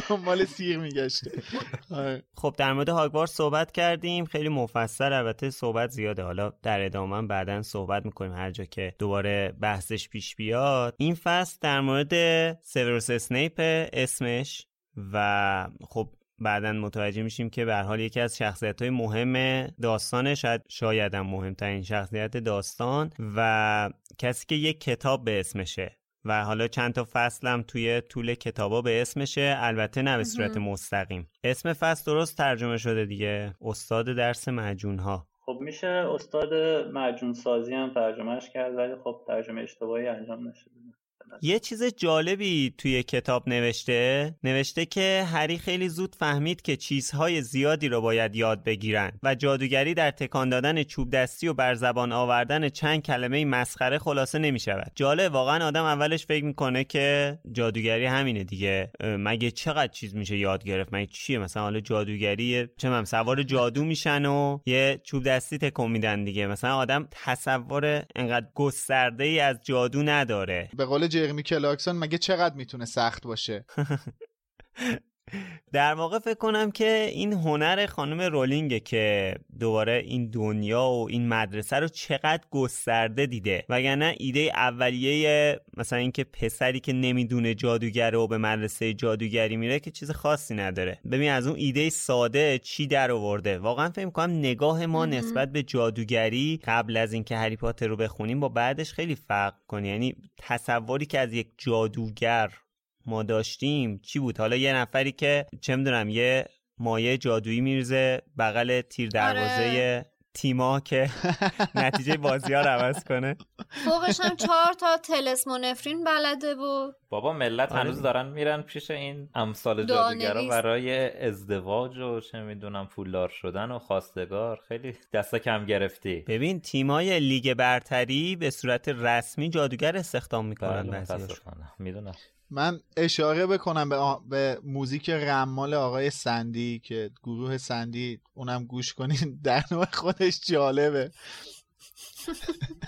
دنبال سیر میگشته. آره. خب در مورد هاگوارتس صحبت کردیم. خیلی مفصل البته صحبت زیاده. حالا در ادامه بعدا صحبت می‌کنیم هر جا که دوباره بحثش پیش بیاد. این فصل در مورد سیوروس اسنیپ اسمش و خب بعدا متوجه میشیم که به هر حال یکی از شخصیت های مهم داستانه شاید شاید هم مهمترین شخصیت داستان و کسی که یک کتاب به اسمشه و حالا چند تا فصل هم توی طول کتابا به اسمشه البته نه به صورت مهم. مستقیم. اسم فصل درست ترجمه شده دیگه استاد درس معجون ها خب میشه استاد معجون سازی هم ترجمهش کرد ولی خب ترجمه اشتباهی انجام نشده. یه چیز جالبی توی کتاب نوشته نوشته که هری خیلی زود فهمید که چیزهای زیادی رو باید یاد بگیرن و جادوگری در تکان دادن چوب دستی و بر زبان آوردن چند کلمه مسخره خلاصه نمی شود جالب واقعا آدم اولش فکر می‌کنه که جادوگری همینه دیگه. مگه چقدر چیز میشه یاد گرفت؟ مگه چیه؟ مثلا حالا جادوگری چه سوار جادو میشن و یه چوب دستی تکون میدن دیگه. مثلا آدم تصور انقدر گسترده ای از جادو نداره. به قول جرمی کلاکسون مگه چقدر می‌تونه سخت باشه؟ در واقع فکر کنم که این هنر خانم رولینگه که دوباره این دنیا و این مدرسه رو چقدر گسترده دیده. وگرنه ایده اولیه مثلا اینکه پسری که نمی‌دونه جادوگره و به مدرسه جادوگری میره که چیز خاصی نداره. ببین از اون ایده ساده چی در آورده. واقعا فکر کنم نگاه ما نسبت به جادوگری قبل از اینکه هری پاتر رو بخونیم با بعدش خیلی فرق کنه. یعنی تصوری که از یک جادوگر ما داشتیم چی بود؟ حالا یه نفری که چه می‌دونم یه مایه جادویی میرزه بغل تیر دروازه آره. تیما که نتیجه بازی ها رو عوض کنه. فوقش هم چهار تا تلسمونفرین بلده بود بابا ملت هنوز آره. دارن میرن پیش این امثال جادوگرا برای ازدواج و چه می‌دونم پولدار شدن و خواستگار. خیلی دستا کم گرفتی. ببین تیمای لیگ برتری به صورت رسمی جادوگر استخدام می‌کنن بله، می‌دونم. من اشاره بکنم به, به موزیک رمال آقای سندی که گروه سندی اونم گوش کنین در نوع خودش جالبه.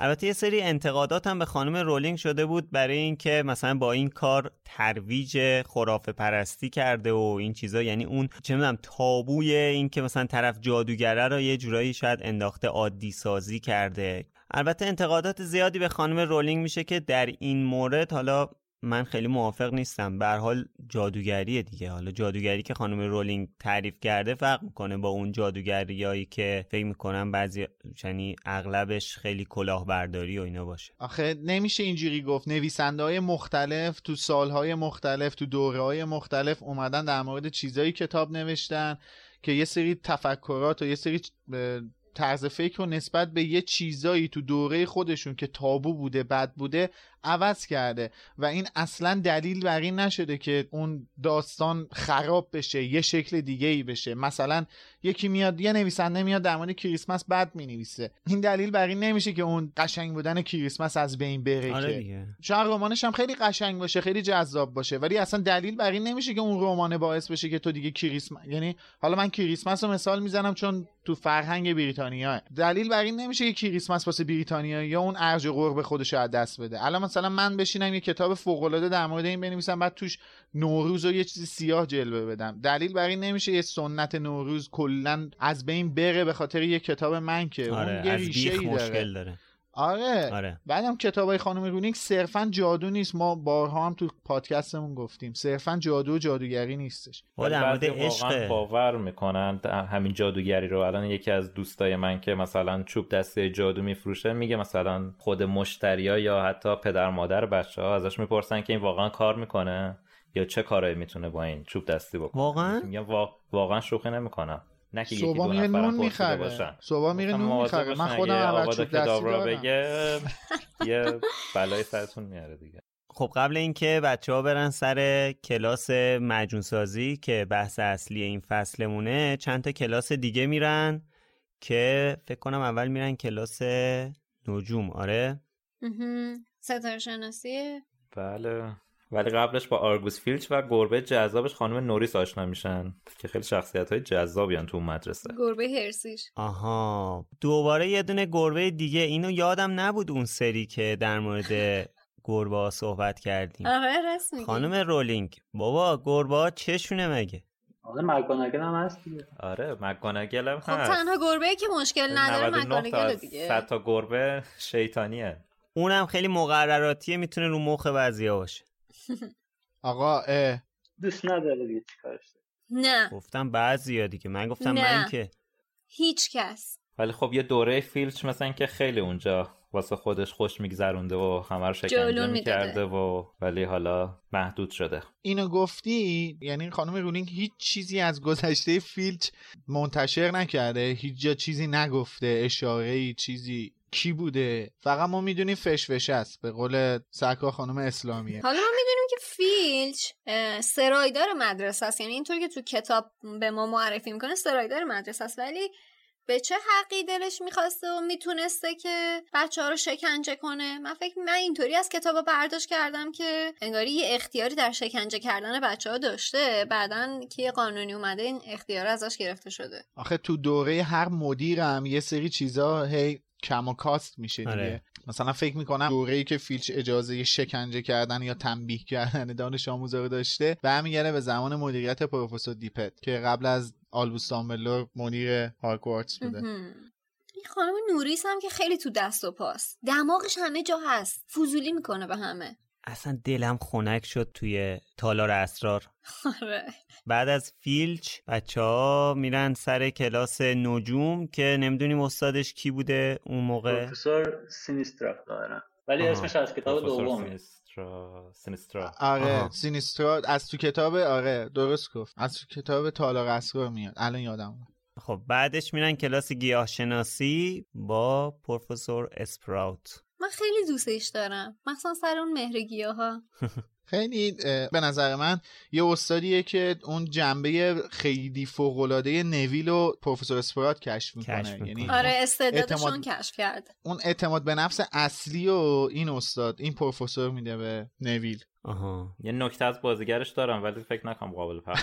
البته یه سری انتقادات هم به خانم رولینگ شده بود برای اینکه مثلا با این کار ترویج خرافه پرستی کرده و این چیزا. یعنی اون چه می‌دونم تابوی این که مثلا طرف جادوگره رو یه جورایی شاید انداخته عادی سازی کرده. البته انتقادات زیادی به خانم رولینگ میشه که در این مورد حالا من خیلی موافق نیستم. به حال جادوگریه دیگه. حالا جادوگری که خانم رولینگ تعریف کرده فرق می‌کنه با اون جادوگریایی که فکر می‌کنم بعضی یعنی اغلبش خیلی کلاهبرداری و اینا باشه. آخه نمیشه اینجوری گفت. نویسنده های مختلف تو سالهای مختلف تو دوره های مختلف اومدن در مورد چیزایی کتاب نوشتن که یه سری تفکرات و یه سری طرز فکر و نسبت به یه چیزایی تو دوره خودشون که تابو بوده بد بوده عوض کرده و این اصلا دلیل بر این نشده که اون داستان خراب بشه یه شکل دیگه ای بشه. مثلا یکی میاد یه نویسنده میاد در مورد کریسمس بد می‌نویسه. این دلیل بر این نمیشه که اون قشنگ بودن کریسمس از بین بره آره که. شاید رمانش هم خیلی قشنگ باشه خیلی جذاب باشه ولی اصلا دلیل بر این نمیشه که اون رمان باعث بشه که تو دیگه کریسمس یعنی حالا من کریسمس رو مثال می‌زنم چون تو فرهنگ بریتانیا دلیل بر این نمیشه که کریسمس واسه بریتانیا یا اون ارج قرب خودش از دست بده. الان مثلا من بشینم یه کتاب فوق العاده در مورد این بنویسم بعد توش نوروز و یه چیزی سیاه جلوه بدم. دلیل بر این نمیشه یه سنت نوروز کلا از بین بره به خاطر یه کتاب من که. آره، اون یه ریشه داره. داره. آره, آره. بعدم کتاب های خانم رونیک صرفا جادو نیست. ما بارها هم تو پادکستمون گفتیم. صرفا جادو و جادوگری نیستش. با در مورد عشق. باور می‌کنن. همین جادوگری رو الان یکی از دوستای من که مثلا چوب دسته جادو میفروشه میگه مثلا خود مشتریا یا حتی پدر مادر بچه ها ازش می‌پرسن که این واقعا کار می‌کنه یا چه کارایی می‌تونه با این چوب دستی بکنه. واقعا؟ واقعا شوخی نمی‌کنم. نه که صبح میره نون می‌خره. صبح میره نون می‌خره. من خودم اول چوب دستی دارم. بگه یه بلای سرتون میاره دیگه. خب قبل اینکه بچه ها برن سر کلاس مجون سازی که بحث اصلی این فصلمونه چند تا کلاس دیگه میرن که فکر کنم اول میرن کلاس نجوم. آره؟ ستاره شناسیه بله. ولی قبلش با آرگوس فیلچ و گربه جذابش خانم نوریس آشنا میشن که خیلی شخصیت های جذابیان تو مدرسه. گربه هرسیش. آها. دوباره یه دونه گربه دیگه. اینو یادم نبود اون سری که در مورد گربه ها صحبت کردیم. آره خانم رولینگ. بابا گربه ها چشونه مگه؟ آره مگانگل هم هست دیگه. آره مگانگل هم خب هست. تنها گربه که مشکل نداره مگانگل دیگه. صد تا گربه شیطانیه. اونم خیلی مقرراتیه می‌تونه رو مخ بعضیا باشه. آقا اه. دوست نداره دیگه چیکارش نه. گفتم بعضی ها دیگه. من گفتم من که. هیچ کس. ولی خب یه دوره فیلچ مثلا که خیلی اونجا واسه خودش خوش میگذرونده و همه رو شکنجه می‌کرده. و ولی حالا محدود شده. اینو گفتی؟ یعنی خانم رولینگ هیچ چیزی از گذشته فیلچ منتشر نکرده؟ هیچ جا چیزی نگفته؟ اشاره ای چیزی؟ کی بوده؟ فقط ما می‌دونیم فشفش است به قول سرکار خانم اسلامیه. حالا ما می‌دونیم که فیلچ سرایدار مدرسه است. یعنی اینطور که تو کتاب به ما معرفی می‌کنه سرایدار مدرسه است. ولی به چه حقی دلش می‌خواسته و می‌تونسته که بچه ها رو شکنجه کنه؟ من فکر من اینطوری از کتاب برداشت کردم که انگاری یه اختیاری در شکنجه کردن بچه ها داشته. بعدا که یه قانونی اومده این اختیار ازش گرفته شده. آخه تو دوره هر مدیرم یه سری چیزا هی کم و کاست میشه دیگه. آره. مثلا فکر می‌کنم دوره ای که فیلچ اجازه شکنجه کردن یا تنبیه کردن دانش آموزا رو داشته برمیگرده به زمان مدیریت پروفسور دیپت که قبل از آلبوس دامبلور مدیر هاگوارتس بوده. این خانم نوریس هم که خیلی تو دست و پاست. دماغش همه جا هست. فضولی می‌کنه به همه. اصلا دلم خنک شد توی تالار اسرار. آره. بعد از فیلچ بچه ها میرن سر کلاس نجوم که نمی‌دونیم استادش کی بوده اون موقع. پروفسور سینیسترا ولی. اسمش از کتاب سینیسترا سینیسترا آره آها. سینیسترا از تو کتاب آره درست گفت. از تو کتاب تالار اسرار میاد. الان یادم اومد. خب بعدش میرن کلاس گیاهشناسی با پروفسور اسپراوت. من خیلی دوستش دارم. مخصوصا سر اون مهرگیه ها خیلی به نظر من یه استادیه که اون جنبه خیلی فوق‌العاده نویل و پروفسور اسپرات کشف می‌کنه. کشف می‌کنه. یعنی آره استعدادشون اعتماد- کشف کرده. اون اعتماد به نفس اصلی و این استاد این پروفسور میده به نویل. آها. یه نکته از بازیگرش دارم ولی فکر نکنم قابل پخش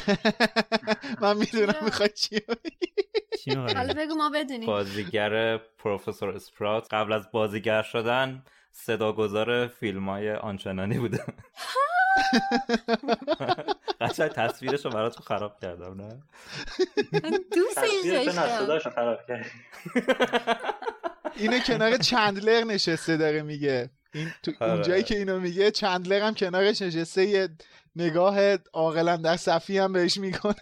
من می‌دونم چرا؟ می‌خوای چی. چی حالا؟ بگو ما بدونیم. بازیگر پروفسور اسپرات قبل از بازیگر شدن صداگذار فیلم های آنچنانی بوده. قشنگ تصویرش رو براتون خراب کردم نه؟ داشتم نسوداشو خراب کرد اینو کنار چندلر نشسته داره میگه. این تو آره. اونجایی که اینو میگه چندلر هم کنارش نشسته یه نگاه عاقلا در صفی هم بهش می‌کنه.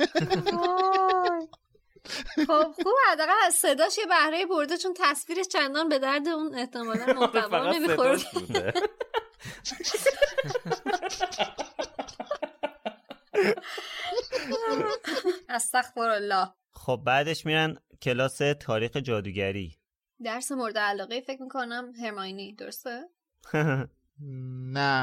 خب خوب حداقل از صداش یه بهره برده چون تصویرش چندان به درد اون احتمالا محتوا نمی‌خوره. صداش بوده. استغفر الله خب بعدش میرن کلاس تاریخ جادوگری. درس مورد علاقه فکر می‌کنم هرماینی درسته؟ نه.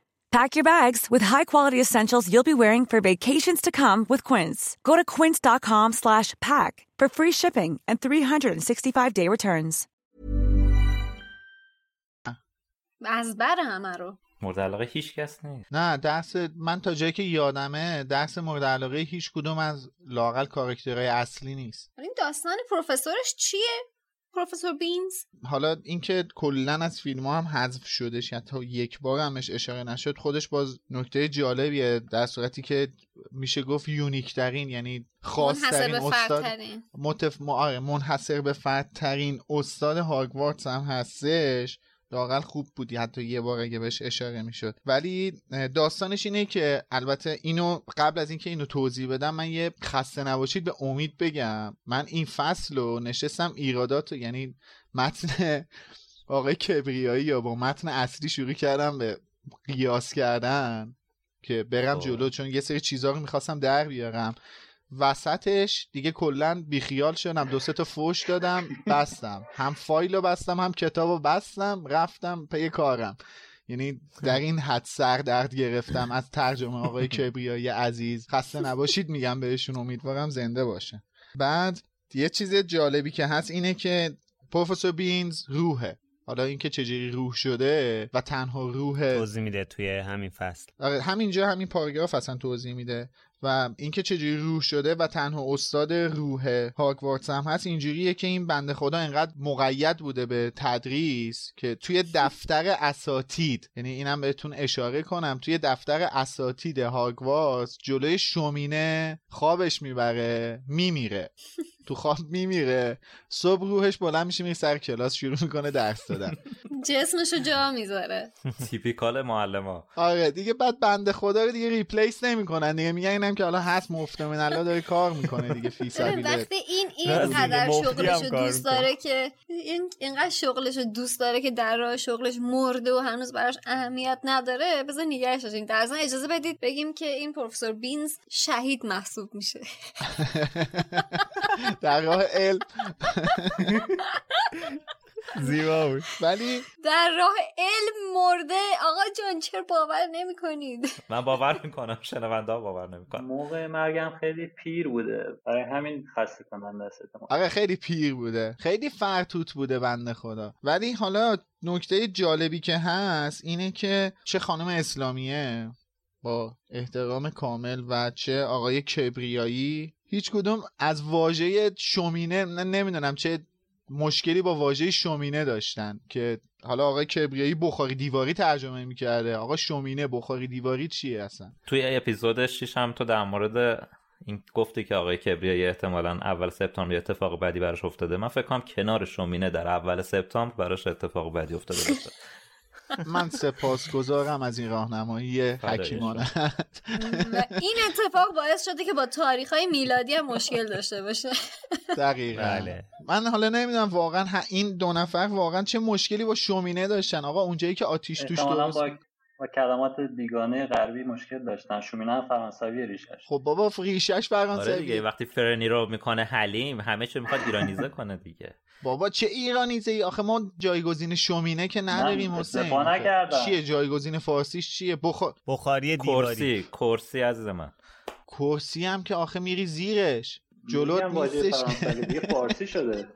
Pack your bags with high-quality essentials you'll be wearing for vacations to come with Quince. Go to quince.com slash pack for free shipping and 365-day returns. از بر همه رو مورد علاقه هیچ کس نیست نه درس من تا جایی که یادمه درس مورد علاقه هیچ کدوم از لاقل کاراکترهای اصلی نیست این داستان پروفسورش چیه پروفسور بینز حالا اینکه کلا از فیلم ها هم حذف شدش حتی یک بار همش اشاره نشد خودش باز نکته جالبیه در صورتی که میشه گفت یونیک ترین یعنی خاص ترین استاد. متف... آره، منحصر به فرد ترین استاد هاگوارتس هم هستش لاقل خوب بودی حتی یه بار اگه بهش اشاره می‌شد. ولی داستانش اینه که البته اینو قبل از اینکه اینو توضیح بدم من یه خسته نباشید به امید بگم. من این فصل رو نشستم ایرادات یعنی متن آقای کبریایی یا با متن اصلی شروع کردم به قیاس کردن که برم خب. جلو چون یه سری چیزها رو می‌خواستم در بیارم. وسطش دیگه کلا بیخیال شدم. دو سه تا فوش دادم بستم. هم فایل رو بستم هم کتاب رو بستم رفتم پی کارم. یعنی در این حد سر درد گرفتم. از ترجمه آقای کبریایی عزیز. خسته نباشید میگم بهشون امیدوارم زنده باشه. بعد یه چیز جالبی که هست اینه که پروفسور بینز روحه. حالا اینکه چجوری روح شده و تنها روح توضیح میده توی همین فصل. آره همینجا همین پاراگراف اصلا توضیح میده. و اینکه چجوری روح شده و تنها استاد روح هاگوارتس هم هست اینجوریه که این بنده خدا انقدر مقید بوده به تدریس که توی دفتر اساتید یعنی اینم بهتون اشاره کنم توی دفتر اساتید هاگوارتس جلوی شومینه خوابش می‌بره میمیره. تو خواب میمیره. صبح روحش بلند میشه میره سر کلاس شروع می‌کنه درس دادن. جسمشو جا می‌ذاره. تیپیکال معلم آره دیگه بعد بنده خدا رو دیگه ریپلیس نمی‌کنن. دیگه میگن اینم که حالا هست مفت من الله داره کار می‌کنه دیگه فی سبیل وقتی این اینقدر میگه، مفتی شغلشو دوست. داره که این اینقدر شغلشو دوست داره که در راه شغلش مرده و هنوز براش اهمیت نداره بذار نگهش داشتیم در ضمن اجازه بدید بگیم که این پروفسور بینز شهید محسوب میشه. در راه علم. زیبا بود. ولی در راه علم مرده. آقا جان چرا باور نمی کنید من باور می‌کنم. شنونده باور نمی‌کنم موقع مرگم خیلی پیر بوده. برای همین خسته کننده است. آره خیلی پیر بوده. خیلی فرتوت بوده بنده خدا. ولی حالا نکته جالبی که هست اینه که چه خانم اسلامیه با احترام کامل و چه آقای کبریایی هیچ کدوم از واژه شومینه نه- نمی‌دونم چه مشکلی با واژه شومینه داشتن که حالا آقای کبریایی بخاری دیواری ترجمه می‌کرده. آقا شومینه بخاری دیواری چیه اصلا؟ توی اپیزود 6 هم تو در مورد این گفتی که آقای کبریایی احتمالا اول سپتامبر اتفاق بدی براش افتاده. من فکر کنم کنار شومینه در اول سپتامبر براش اتفاق بدی افتاده باشه. من سپاسگزارم از این راهنمایی حکیمانه. و این اتفاق باعث شده که با تاریخ های میلادی هم مشکل داشته باشه. دقیقا. بله. من حالا نمی‌دونم واقعا این دو نفر واقعا چه مشکلی با شومینه داشتن. آقا اونجایی که آتیش توش درست با, با کلمات بیگانه غربی مشکل داشتن. شومینه هم فرانسوی ریشش خب بابا ریشش آره فرانسوی دیگه وقتی فرنی رو می‌کنه حلیم همه چه می‌خواد ایرانیزه کنه دیگه. بابا چه ایرانیزه ای آخه ما جایگزین شومینه که نداریم حسین. چیه جایگزین فارسیش چیه؟ بخ... بخاری دیواری. کرسی کرسی عزیز من. کرسی هم که آخه میری زیرش. جلوت نیستش. فارسی شده.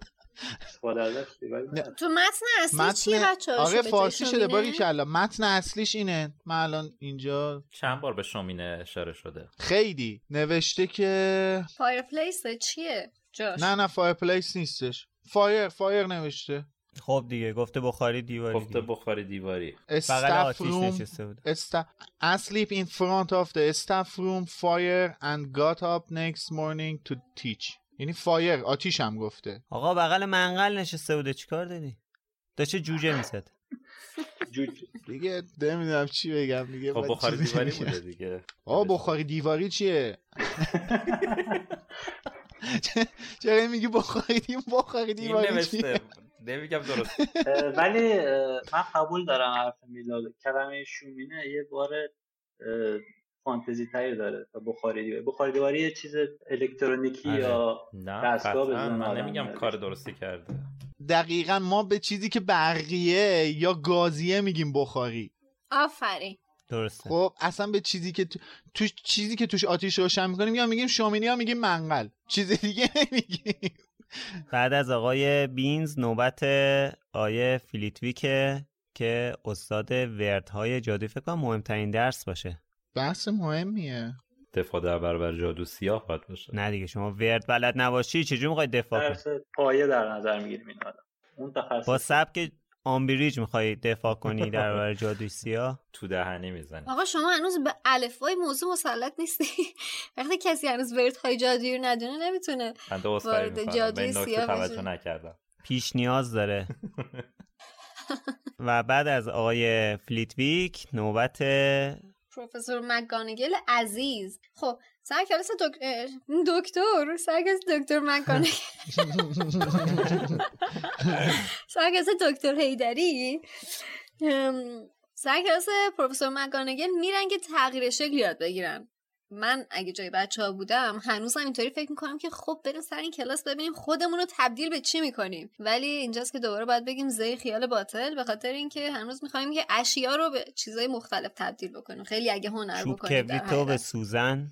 تو متن اصلی چیه بچه آره فارسی شده باریکلا متن اصلیش اینه. من الان اینجا چند بار به شومینه اشاره شده؟ خیلی. نوشته که fireplace چیه؟ جاش. نه نه fireplace نیستش. fire fire نوشته. خب دیگه گفته بخاری دیواری گفته بخاری دیواری. بود. sta- asleep in front of the staff room fire and got up next morning to teach. یعنی فایر آتیش هم گفته. آقا بغل منقل نشسته بوده چیکار داری؟ داشته جوجه می‌زد. دیگه نمی‌دونم چی بگم دیگه خب بخاری دیواری. بوده دیگه. آقا بخاری دیواری چیه؟ چرا میگی بخاری دیم بخاری این نوشته. نمیگم درست. ولی من قبول دارم حرف میلاد. کلمه شومینه یه بار فانتزی تری داره. تا بخاری دیواری بخاری دیواری یه چیز الکترونیکی آره. یا دستگاه ذهن من نمیگم. کار درستی کرده. دقیقا ما به چیزی که برقیه یا گازیه میگیم بخاری آفرین. درسته. خب اصلا به چیزی که تو... توش چیزی که توش آتیش روشن می‌کنیم یا میگیم شومینی یا میگیم منقل. چیز دیگه نمیگیم. بعد از آقای بینز نوبت آیه فیلیتویکه که استاد وردهای جادویی. فکر کنم مهمترین درس باشه. بحث مهمیه. دفاع در برابر جادو سیاه باید باشه. نه دیگه شما ورد بلد نباشی چجوری می‌خوای دفاع کنی؟ پایه در نظر می‌گیریم این آدم. اون تخصص با سبک آمبریج می‌خوای دفاع کنی در برابر جادوی سیاه تو دهنی می‌زنی. آقا شما هنوز به الفبای موضوع مسلط نیستی. وقتی کسی هنوز ورد های جادویی رو ندونه نمی‌تونه من دو اسخای وارد جادوی سیاه بشه. نکردم. پیش نیاز داره. و بعد از آقای فلیتویک نوبت پروفسور مک‌گونگال عزیز. خب سر کلاس دک... دکتر سر کلاس دکتر مک‌گونگال. سر کلاس دکتر حیدری سر کلاس پروفسور مک‌گونگال میرن که تغییر شکل یاد بگیرن. من اگه جای بچه ها بودم هنوزم اینطوری فکر می‌کنم که خب بریم سر این کلاس ببینیم خودمون رو تبدیل به چی می‌کنیم. ولی اینجاست که دوباره باید بگیم زهی خیال باطل به خاطر اینکه هنوز می‌خوایم که اشیا رو به چیزای مختلف تبدیل بکنیم. خیلی اگه هنر بکنیم کبریتو به سوزن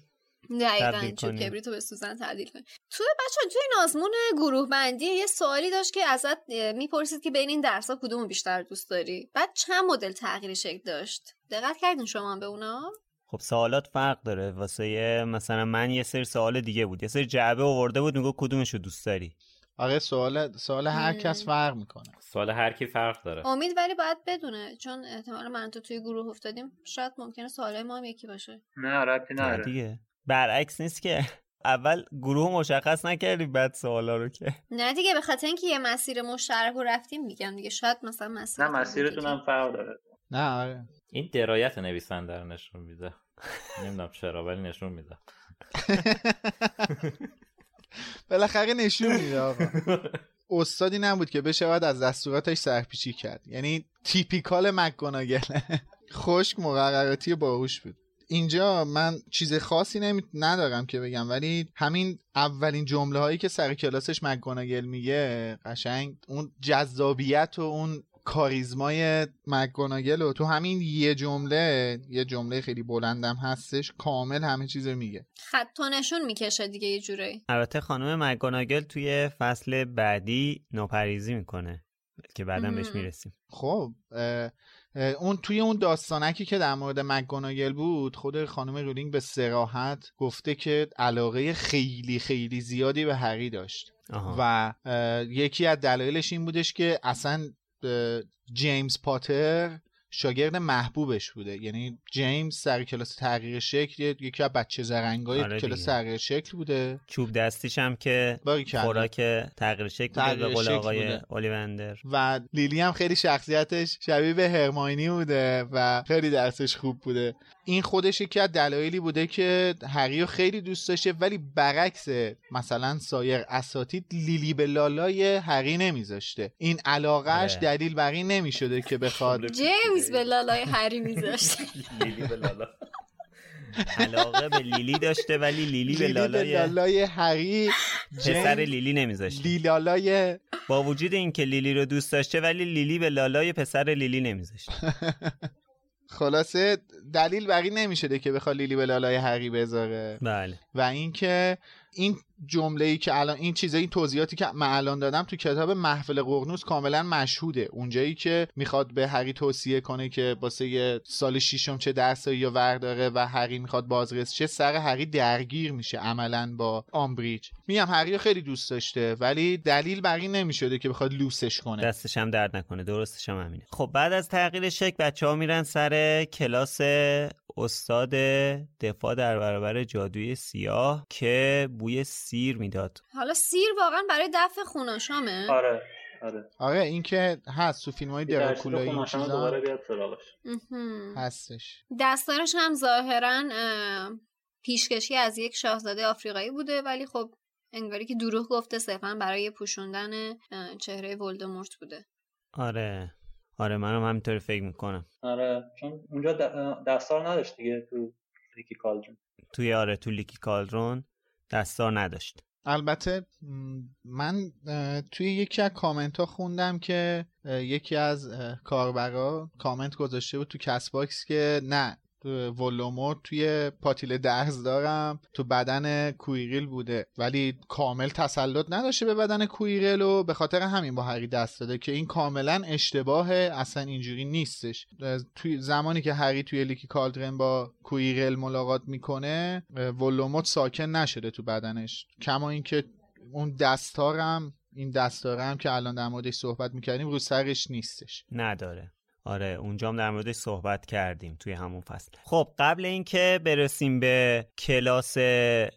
دقیقا چوب کبریتو به سوزن تبدیل کنیم. تو بچه توی این آزمون گروه بندی یه سوالی داشت که ازت می‌پرسید که بین این درس ها کدوم بیشتر دوست داری؟ بعد چند مدل تغییر شکل داشت؟ دقت کردین شما به اونا؟ خب سوالات فرق داره. واسه مثلا من یه سری سوال دیگه بود. یه سری جعبه آورده بود میگه کدومشو دوست داری؟ آره سوال سوال هر کس فرق می‌کنه. سوال هر کی فرق داره. امید ولی باید بدونه چون احتمال من تو توی گروه افتادیم. شاید ممکنه سوالای ما هم یکی باشه. نه ربطی نداره. دیگه. برعکس نیست که اول گروه مشخص نکردی بعد سوالا رو که. نه دیگه به خاطر اینکه یه مسیر مشترک رو رفتیم میگم دیگه. شاید مثلا مسیر نه مسیرتون هم فرق داره. نه آره. این درایت نویسنده رو نشون میده. نمی‌دونم چرا ولی نشون میده. بالاخره نشون میده آقا. استادی نبود که بشه باید از دستوراتش سرپیچی کرد. یعنی تیپیکال مکگوناگل. خشک مقرراتی باهوش بود. اینجا من چیز خاصی نمی... ندارم که بگم ولی همین اولین جمله هایی که سر کلاسش مکگوناگل میگه قشنگ اون جذابیت و اون کاریزمای مکگوناگل و تو همین یه جمله یه جمله خیلی بلندم هستش کامل همه چیز رو میگه. خط نشون می‌کشه دیگه یه جوری. البته خانم مکگوناگل توی فصل بعدی نوپریزی می‌کنه که بعدا بهش می‌رسیم. خب اون توی اون داستانکی که در مورد مکگوناگل بود خود خانم رولینگ به سراحت گفته که علاقه خیلی خیلی زیادی به هری داشت. آها. و یکی از دلایلش این بودش که اصلا جیمز پاتر شاگرد محبوبش بوده یعنی جیمز سر کلاس تغییر شکل یکی از بچه زرنگای آره کلاس. تغییر شکل بوده چوب دستیش هم که. خوراک تغییر شکل بوده به قول آقای. اولیوندر و لیلی هم خیلی شخصیتش شبیه به هرماینی بوده و خیلی درسش خوب بوده این خودش یکی از دلایلی بوده که هری رو خیلی دوست داشته ولی برعکس مثلا سایر اساتید لیلی به لالای هری نمیذاشته. این علاقهش. دلیل بر این نمی‌شده که بخواد جیمز به لالای هری میذاشت لیلی به لالا. علاقه به لیلی داشته ولی لیلی به لالای لالای هری پسر لیلی نمیذاشته. لیلالای با وجود اینکه لیلی رو دوست داشته ولی لیلی به لالای پسر لیلی نمیذاشته. خلاصه دلیل بر این نمی‌شده که بخواد لیلی به لالای هری بذاره. بله. و اینکه این جمله ای که الان این چیزا این توضیحاتی که من الان دادم تو کتاب محفل قرنوس کاملا مشهوده. اونجایی که می‌خواد به هری توصیه کنه که واسه سال ششم چه درسایی یا ورداره و هری می‌خواد بازرس چه سر هری درگیر میشه عملا با آمبریج. میگم هری خیلی دوست داشته ولی دلیل بر این نمی‌شده که بخواد لوسش کنه. دستش هم درد نکنه درستش هم همینه. خب بعد از تغییر شکل بچه ها میرن سر کلاس استاد دفاع در برابر جادوی سیاه که بوی سیر می‌داد. حالا سیر واقعا برای دفع خوناشامه. آره آره. آره این که هست تو فیلم های یه درسی دراکولا رو این چیزا. دوباره بیاد سراغش. مهم. هستش. دستارش هم ظاهرا اه، پیشکشی از یک شاهزاده آفریقایی بوده ولی خب انگاری که دروغ گفته صرفا برای پوشوندن چهره ولدمورت بوده. آره. آره منم همینطوری فکر می‌کنم. آره چون اونجا دستار نداشت دیگه تو Leaky Cauldron توی آره تو Leaky Cauldron دستار نداشت. البته من توی یکی از کامنت ها خوندم که یکی از کاربرا کامنت گذاشته بود تو کست باکس که نه ولدمورت توی پاتیل درزدارم تو بدن کوییرل بوده. ولی کامل تسلط نداشته به بدن کوییرل و به خاطر همین با هری دست داده که این کاملا اشتباهه اصلا اینجوری نیستش. توی زمانی که هری توی Leaky Cauldron با کوییرل ملاقات می‌کنه ولدمورت ساکن نشده تو بدنش. کما اینکه اون دستارم این دستارم که الان در موردش صحبت می‌کردیم رو سرش نیستش. نداره. آره اونجا هم در موردش صحبت کردیم توی همون فصل. خب قبل اینکه برسیم به کلاس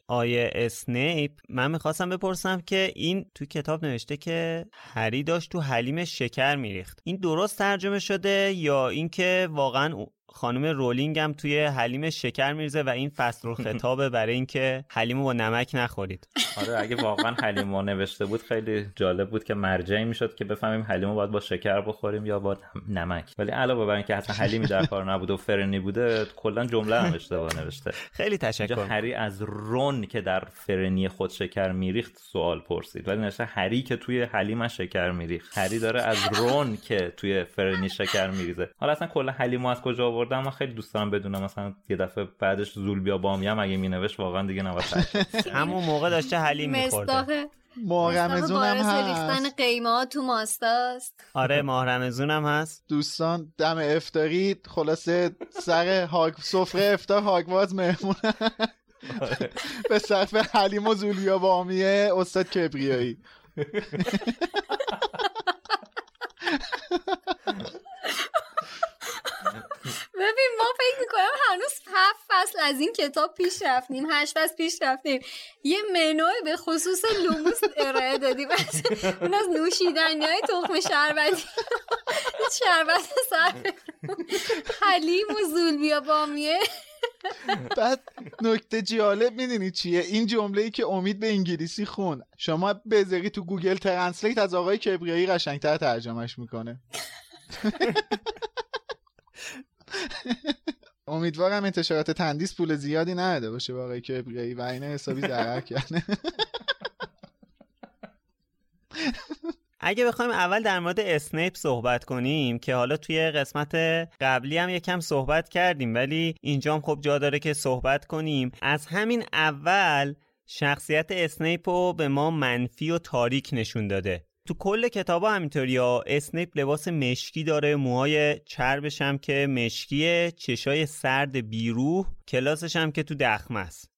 آقای اسنیپ من می‌خواستم بپرسم که این تو کتاب نوشته که هری داشت تو حلیمش شکر میریخت. این درست ترجمه شده یا اینکه واقعا خانم رولینگ هم توی حلیم شکر می‌ریزه و این فصل‌الخطابه برای اینکه حلیمو با نمک نخورید. آره اگه واقعا حلیمو نوشته بود خیلی جالب بود که مرجعی می‌شد که بفهمیم حلیمو باید با شکر بخوریم یا با نمک. ولی علاوه بر اینکه حتی حلیمی در کار نبوده و فرنی بوده کلا جمله هم اشتباه نوشته. خیلی تشکر. هری از رون که در فرنی خود شکر میریخت سوال پرسید. ولی نوشته هری که توی حلیمش شکر میریخت. هری داره از رون که توی فرنی شکر میریزه. حالا اصلا کلا حلیمو از کجا آوردم من خیلی دوست دارم بدونم مثلا یه دفعه بعدش زول بیا بامیم اگه مینوشت واقعا دیگه نباید همون موقع داشته حلیم میخورده. ماه رمزون هم هست. ریختن قیمه تو ماستاست. آره ماه رمزون هم هست. دوستان دم افتاری. خلاصه سر هاگ سفره افتار هاگواز مهمون. به صرف حلیم و زولیا بامیه استاد کبریایی. ببین ما فکر می‌کنم هنوز هفت فصل از این کتاب پیش رفتیم هشت فصل پیش رفتیم. یه منوی به خصوص لوموس ارائه دادیم اون از نوشیدنی های تخم شربتی. شربت سر حلیم و زولبیا بامیه بعد نکته جالب می‌دونی چیه؟ این جمله ای که امید به انگلیسی خوند شما بذاری تو Google Translate از آقای کبریایی قشنگتر ترجمهش می‌کنه. امیدوارم انتشارات تندیس پول زیادی نداده باشه با آقای کبریایی وگرنه حسابی ضرر کرده. اگه بخوایم اول در مورد اسنیپ صحبت کنیم که حالا توی قسمت قبلی هم یکم صحبت کردیم ولی اینجا هم خب جا داره که صحبت کنیم. از همین اول شخصیت اسنیپ رو به ما منفی و تاریک نشون داده. تو کل کتاب همینطوری ها. اسنیپ لباس مشکی داره موهای چربش هم که مشکیه چشای سرد بیروح کلاسش هم که تو دخمه است.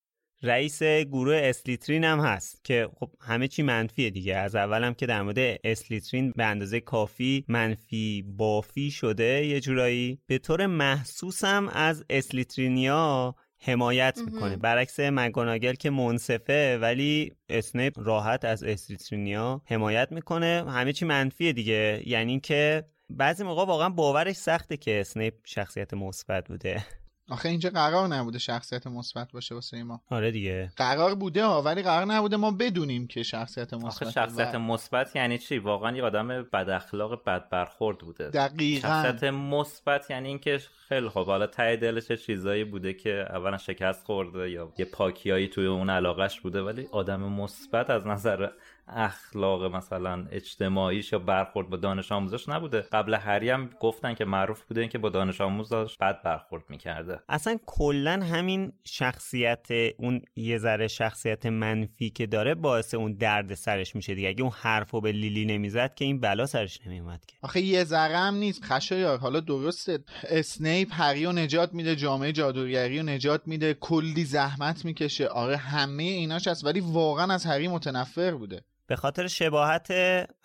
رئیس گروه اسلیترین هم هست که خب همه چی منفیه دیگه. از اولم که در مورد اسلیترین به اندازه کافی منفی بافی شده یه جورایی. به طور محسوس هم از اسلیترینیا حمایت می‌کنه. برعکس مک‌گونگال که منصفه ولی اسنیپ راحت از اسلیترینیا حمایت می‌کنه. همه چی منفیه دیگه. یعنی که بعضی موقع واقعا باورش سخته که اسنیپ شخصیت مثبت بوده. آخه اینجا قرار نبوده شخصیت مثبت باشه واسه ما. آره دیگه. قرار بوده ها ولی قرار نبوده ما بدونیم که شخصیت مثبت آخه شخصیت مثبت یعنی چی؟ واقعا یه آدم بد اخلاق بد برخورد بوده. دقیقا. شخصیت مثبت یعنی اینکه خیلی خب حالا ته دلش چیزایی بوده که اولا شکست خورده یا یه پاکیایی توی اون علاقش بوده ولی آدم مثبت از نظر اخلاق مثلا اجتماعیش یا برخورد با دانش آموزش نبوده. قبل هری هم گفتن که معروف بوده این که با دانش آموزش بد برخورد می‌کرده. اصلا کلا همین شخصیت اون یه ذره شخصیت منفی که داره باعث اون درد سرش میشه دیگه. اگه اون حرفو به لیلی نمی‌زد که این بلا سرش نمیومد که. آخه یه ذره هم نیست خشایار حالا درسته. اسنیپ هری رو نجات میده جامعه جادوگری رو نجات میده کلی زحمت می‌کشه. آره همه ایناش هست ولی واقعا از هری متنفر بوده. به خاطر شباهت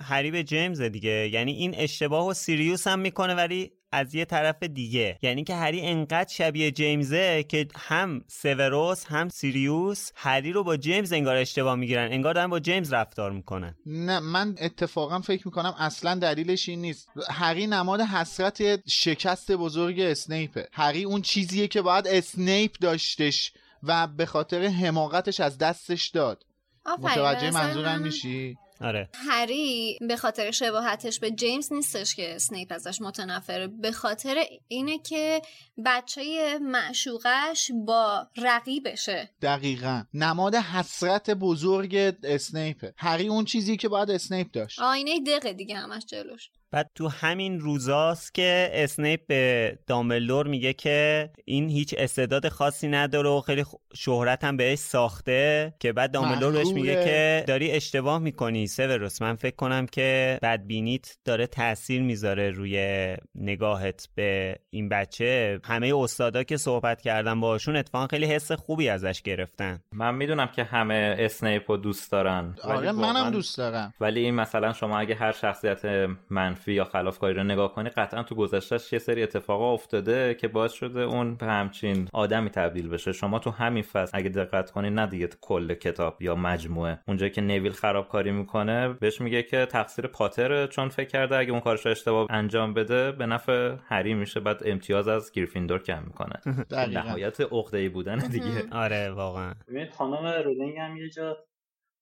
هری به جیمز دیگه. یعنی این اشتباه و سیریوس هم می‌کنه ولی از یه طرف دیگه. یعنی که هری انقدر شبیه جیمزه که هم سوروس هم سیریوس هری رو با جیمز انگار اشتباه می‌گیرن. انگار دارن با جیمز رفتار می‌کنن. نه من اتفاقا فکر می‌کنم اصلا دلیلش این نیست. هری نماد حسرت شکست بزرگ اسنیپه هری اون چیزیه که باید اسنیپ داشتش و به خاطر حماقتش از دستش داد. متوجه منظورم میشی؟ آره. هری به خاطر شباهتش به جیمز نیستش که اسنیپ ازش متنفره. به خاطر اینه که بچه معشوقش با رقیبشه. دقیقا. نماد حسرت بزرگ اسنیپه. هری اون چیزیه که باید اسنیپ داشت. آینه دقه دیگه همش جلوش. بعد تو همین روزاست که اسنیپ به دامبلدور میگه که این هیچ استعداد خاصی نداره و خیلی شهرت هم بهش ساخته که بعد دامبلدور بهش میگه که داری اشتباه می‌کنی سوروس من فکر کنم که بدبینیت داره تاثیر می‌ذاره روی نگاهت به این بچه. همه استادا که صحبت کردن باشون اتفاقا خیلی حس خوبی ازش گرفتن. من می‌دونم که همه اسنیپ رو دوست دارن. آره منم دوست دارم. ولی این مثلا شما اگه هر شخصیت منفی منفی یا خلافکاری رو نگاه کنی قطعا تو گذشتهش یه سری اتفاقا افتاده که باعث شده اون به همچین آدمی تبدیل بشه. شما تو همین فصل اگه دقت کنی نه دیگه کل کتاب یا مجموعه. اونجایی که نویل خرابکاری می‌کنه بهش میگه که تقصیر پاتره چون فکر کرده اگه اون کارش اشتباه انجام بده به نفع هری میشه. بعد امتیاز از گریفیندور کم می‌کنه. نهایت عقده بودن دیگه. آره واقعا. ببینید خانم رولینگ هم یه جا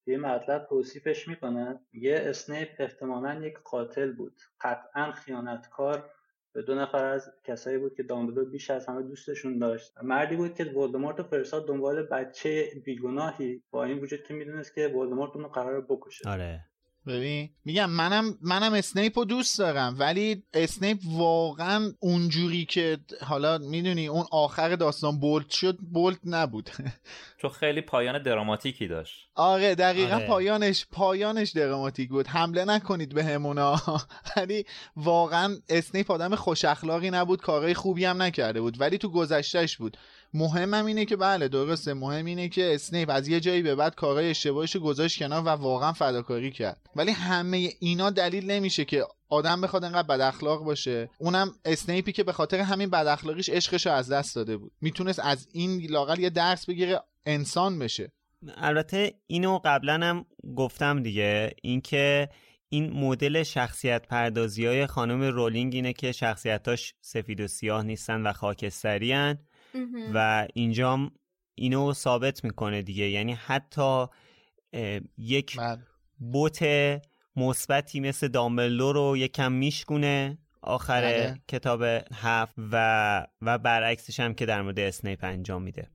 یه مطلب توصیفش می‌کنه. یه اسنیپ احتمالا یک قاتل بود. قطعا خیانتکار به دو نفر از کسایی بود که دامبلدور بیش از همه دوستشون داشت. مردی بود که ولدمورت رو فرستاد دنبال بچه بیگناهی با این وجود که می‌دونست که ولدمورت اونو قراره بکشه. آره. ببین میگم منم منم اسنیپ رو دوست دارم ولی اسنیپ واقعا اونجوری که حالا می‌دونی اون آخر داستان bold شد bold نبود. تو خیلی پایان دراماتیکی داشت. آره دقیقا آره. پایانش پایانش دراماتیک بود. حمله نکنید به همونا ولی واقعا اسنیپ آدم خوش اخلاقی نبود کارهای خوبی هم نکرده بود ولی تو گذشتهش بود. مهمم اینه که بله درسته. مهم اینه که اسنیپ از یه جایی به بعد کارهای اشتباهش گذاشت کنار و واقعا فداکاری کرد. ولی همه اینا دلیل نمیشه که آدم بخواد انقدر بد اخلاق باشه. اونم اسنیپی که به خاطر همین بد اخلاقیش عشقش از دست داده بود. می‌تونست از این لاقل یه درس بگیره انسان بشه. البته اینو قبلا هم گفتم دیگه. اینکه این مدل شخصیت پردازی های خانم رولینگ اینه که شخصیتاش سفید و سیاه نیستن و خاکستری هن و اینجام اینو ثابت می‌کنه دیگه. یعنی حتی یک بوت مثبتی مثل دامبلدور رو یکم میشکونه آخر بله. کتاب هفت و و برعکسش هم که در مورد اسنیپ انجام میده.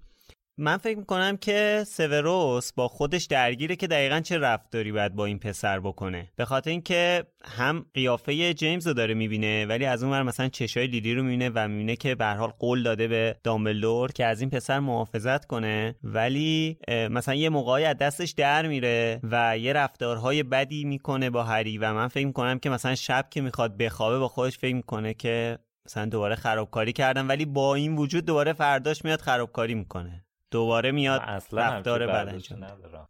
من فکر می‌کنم که سوروس با خودش درگیره که دقیقا چه رفتاری باید با این پسر بکنه. به خاطر اینکه هم قیافه جیمز رو داره می‌بینه ولی از اون ور مثلا چشای لیلی رو می‌بینه و می‌بینه که به حال قول داده به دامبلدور که از این پسر محافظت کنه. ولی مثلا یه موقعی از دستش در میره و یه رفتارهای بدی می‌کنه با هری و من فکر می‌کنم که مثلا شب که می‌خواد بخوابه با خودش فکر می‌کنه که مثلا دوباره خرابکاری کردم ولی با این وجود دوباره فرداش میاد خرابکاری می‌کنه. دوباره میاد اصلا رفتار بد انجام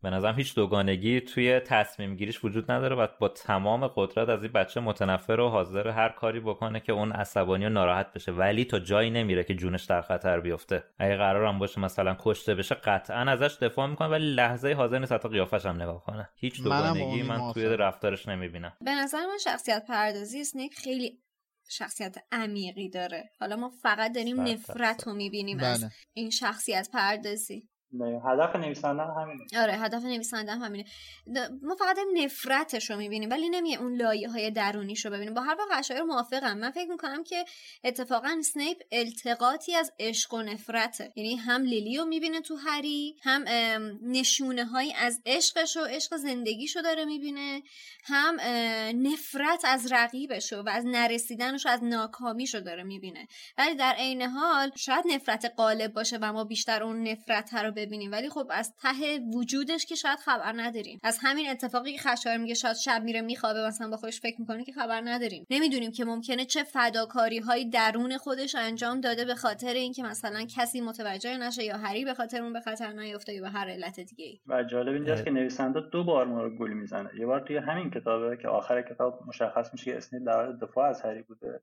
به نظرم هیچ دوگانگی توی تصمیم گیریش وجود نداره و با تمام قدرت از این بچه متنفر و حاضر هر کاری بکنه که اون عصبانی و ناراحت بشه. ولی تا جایی نمیره که جونش در خطر بیفته. اگه قرارم باشه مثلا کشته بشه قطعا ازش دفاع می‌کنه ولی لحظه حاضر نیست حتی قیافش هم نگاه کنه. هیچ دوگانگی من موافقم. توی رفتارش نمی‌بینم. به نظر من شخصیت پردازی اسنیک خیلی شخصیت عمیقی داره. حالا ما فقط داریم نفرت رو می‌بینیم بله. از این شخصیت پردازی. هدف نویسنده هم همینه. آره هدف نویسنده هم همینه ما فقط نفرتش رو می‌بینیم ولی نمیه اون لایه های درونیش رو ببینیم. با هر واقع اشایر موافقم. من فکر می‌کنم که اتفاقا سنیپ التقاطی از عشق و نفرته. یعنی هم لیلی رو می‌بینه تو هری هم نشونه های از عشقش و عشق زندگیش رو داره می‌بینه هم نفرت از رقیبش و از نرسیدنش و از ناکامیش رو داره می‌بینه. ولی در عین حال شاید نفرت غالب باشه و ما بیشتر اون نفرت رو ببینیم. ولی خب از ته وجودش که شاید خبر نداریم. از همین اتفاقی که خشایار میگه شاید شب میره میخوابه مثلا با خودش فکر می‌کنه که خبر نداریم. نمی‌دونیم که ممکنه چه فداکاری های درون خودش انجام داده به خاطر اینکه مثلا کسی متوجه نشه یا هری به خاطر اون به خطر نیفته یا به هر علت دیگه ای و جالب اینجاست که نویسنده دو بار ما رو گول می‌زنه. یه بار توی همین کتابه که آخر کتاب مشخص میشه که اسنیپ در حال دفاع از هری بوده.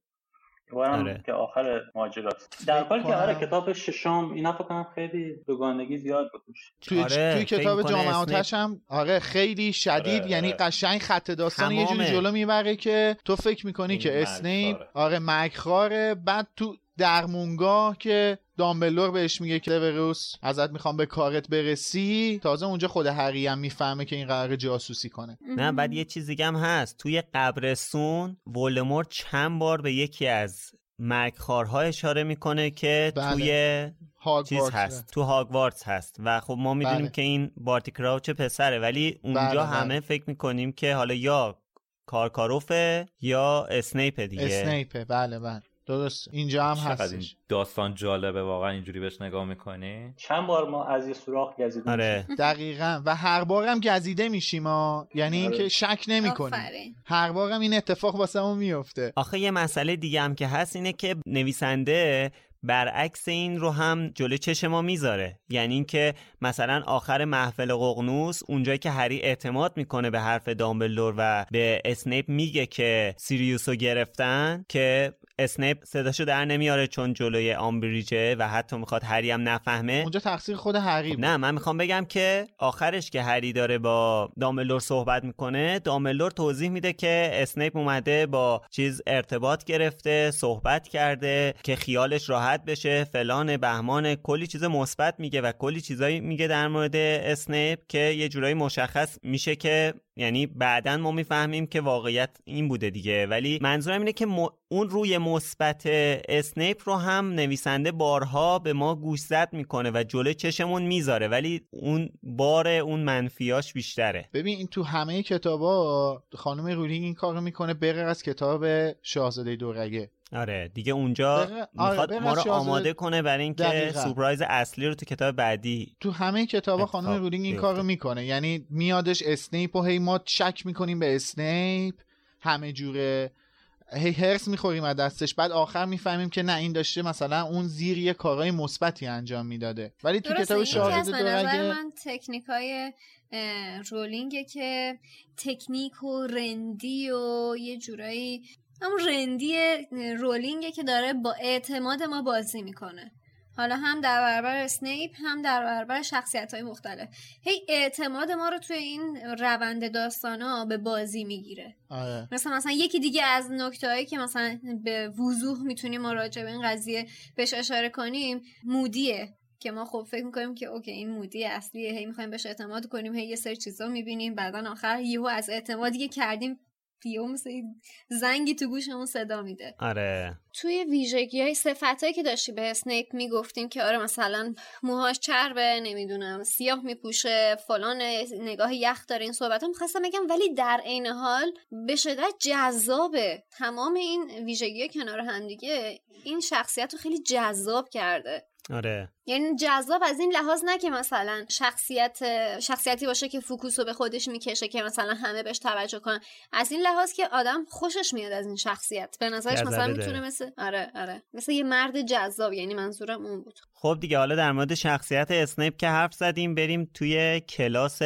یه بار هم آره. که آخر ماجراست در حالی که آره کتاب ششم اینا فکر کنم خیلی دوگانگی زیاد بود. توی, آره، توی کتاب جام آتش هم آره خیلی شدید آره، یعنی آره. قشنگ خط داستان یه جوری تمامه. جلو می‌بره که تو فکر می‌کنی که. اسنیپ آره مرگخواره بعد تو درمونگاه که دامبلدور بهش میگه که سیوروس ازت می‌خوام به کارت برسی. تازه اونجا خود هری هم می‌فهمه که این قراره جاسوسی کنه. نه بعد یه چیز دیگه هم هست. توی قبرستون ولدمورت چند بار به یکی از مرگخوارها اشاره می‌کنه که بله. توی چیز هست. تو هاگوارتس هست. و خب ما می‌دونیم بله. که این بارتی کراوچ پسره. ولی اونجا بله، بله. همه فکر می‌کنیم که حالا یا کارکاروفه یا اسنیپ دیگه. اسنیپه. بله بله. درست. اینجا هم چقدر این داستان جالبه واقعا اینجوری بهش نگاه می‌کنی؟ چند بار ما از یه سوراخ گزیدیم آره. دقیقا. و هر بارم گزیده میشیم ها یعنی اینکه آره. شک نمی کنیم آفرین. هر بارم این اتفاق واسه ما میفته آخه یه مسئله دیگه هم که هست اینه که نویسنده برعکس این رو هم جلوی چش ما می‌ذاره. یعنی اینکه مثلا آخر محفل ققنوس اونجایی که هری اعتماد می‌کنه به حرف دامبلدور و به اسنیپ میگه که سیریوس رو گرفتن که اسنیپ صداشو در نمیاره چون جلوی آمبریجه و حتی می‌خواد هری هم نفهمه اونجا تقصیر خود هری. نه من می‌خوام بگم که آخرش که هری داره با دامبلدور صحبت می‌کنه دامبلدور توضیح میده که اسنیپ اومده با چیز ارتباط گرفته صحبت کرده که خیالش راحت بشه فلان بهمان کلی چیز مثبت میگه و کلی چیزایی میگه در مورد اسنیپ که یه جورایی مشخص میشه که یعنی بعدا ما می‌فهمیم که واقعیت این بوده دیگه ولی منظورم اینه که اون روی مثبت اسنیپ رو هم نویسنده بارها به ما گوشزد می‌کنه و جلو چشمون می‌ذاره ولی اون بار اون منفیاش بیشتره. ببین این تو همه کتابا خانم رولینگ این کارو می‌کنه بغیر از کتاب شاهزاده دورگه. آره دیگه اونجا می‌خواد آره ما رو آماده کنه برای اینکه سورپرایز اصلی رو تو کتاب بعدی تو همه کتابا خانم رولینگ این کارو می‌کنه. یعنی میادش اسنیپ و هی ما شک می‌کنیم به اسنیپ همه جوره. هی حرص می‌خوریم از دستش بعد آخر می‌فهمیم که نه این داشته مثلا اون زیر یه کارهای مثبتی انجام می‌داده. ولی تو کتاب شاهزاده دورگه من تکنیکای رولینگه که تکنیک و رندی و یه جورایی همون رندی رولینگه که داره با اعتماد ما بازی می‌کنه. حالا هم در برابر اسنیپ هم در برابر شخصیت های مختلف. هی اعتماد ما رو توی این روند داستان ها به بازی می‌گیره. آره. مثلا مثلا یکی دیگه از نکته هایی که مثلا به وضوح می‌تونیم ما راجع به این قضیه بهش اشاره کنیم مودیه. که ما خب فکر می‌کنیم که اوکی این مودی اصلیه. هی می‌خوایم بهش اعتماد کنیم هی یه سری چیزا می‌بینیم. بعدا آخر یهو از اعتمادی که کردیم یهو مثل زنگی تو گوشمون صدا میده. آره. توی ویژگی های صفت که داشتی به اسنیپ می‌گفتیم که آره مثلا موهاش چربه نمی‌دونم سیاه میپوشه فلان نگاه یخ داره این صحبت هم خواستم بگم ولی در عین حال به شدت جذابه. تمام این ویژگی کنار هم دیگه این شخصیت رو خیلی جذاب کرده. آره. یعنی جذاب از این لحاظ نه که مثلا شخصیت شخصیتی باشه که focus رو به خودش می‌کشه که مثلا همه بهش توجه کنن. از این لحاظ که آدم خوشش میاد از این شخصیت. به نظرش مثلا می‌تونه مثل آره آره. مثل یه مرد جذاب یعنی منظورم اون بود. خب دیگه حالا در مورد شخصیت اسنیپ که حرف زدیم بریم توی کلاس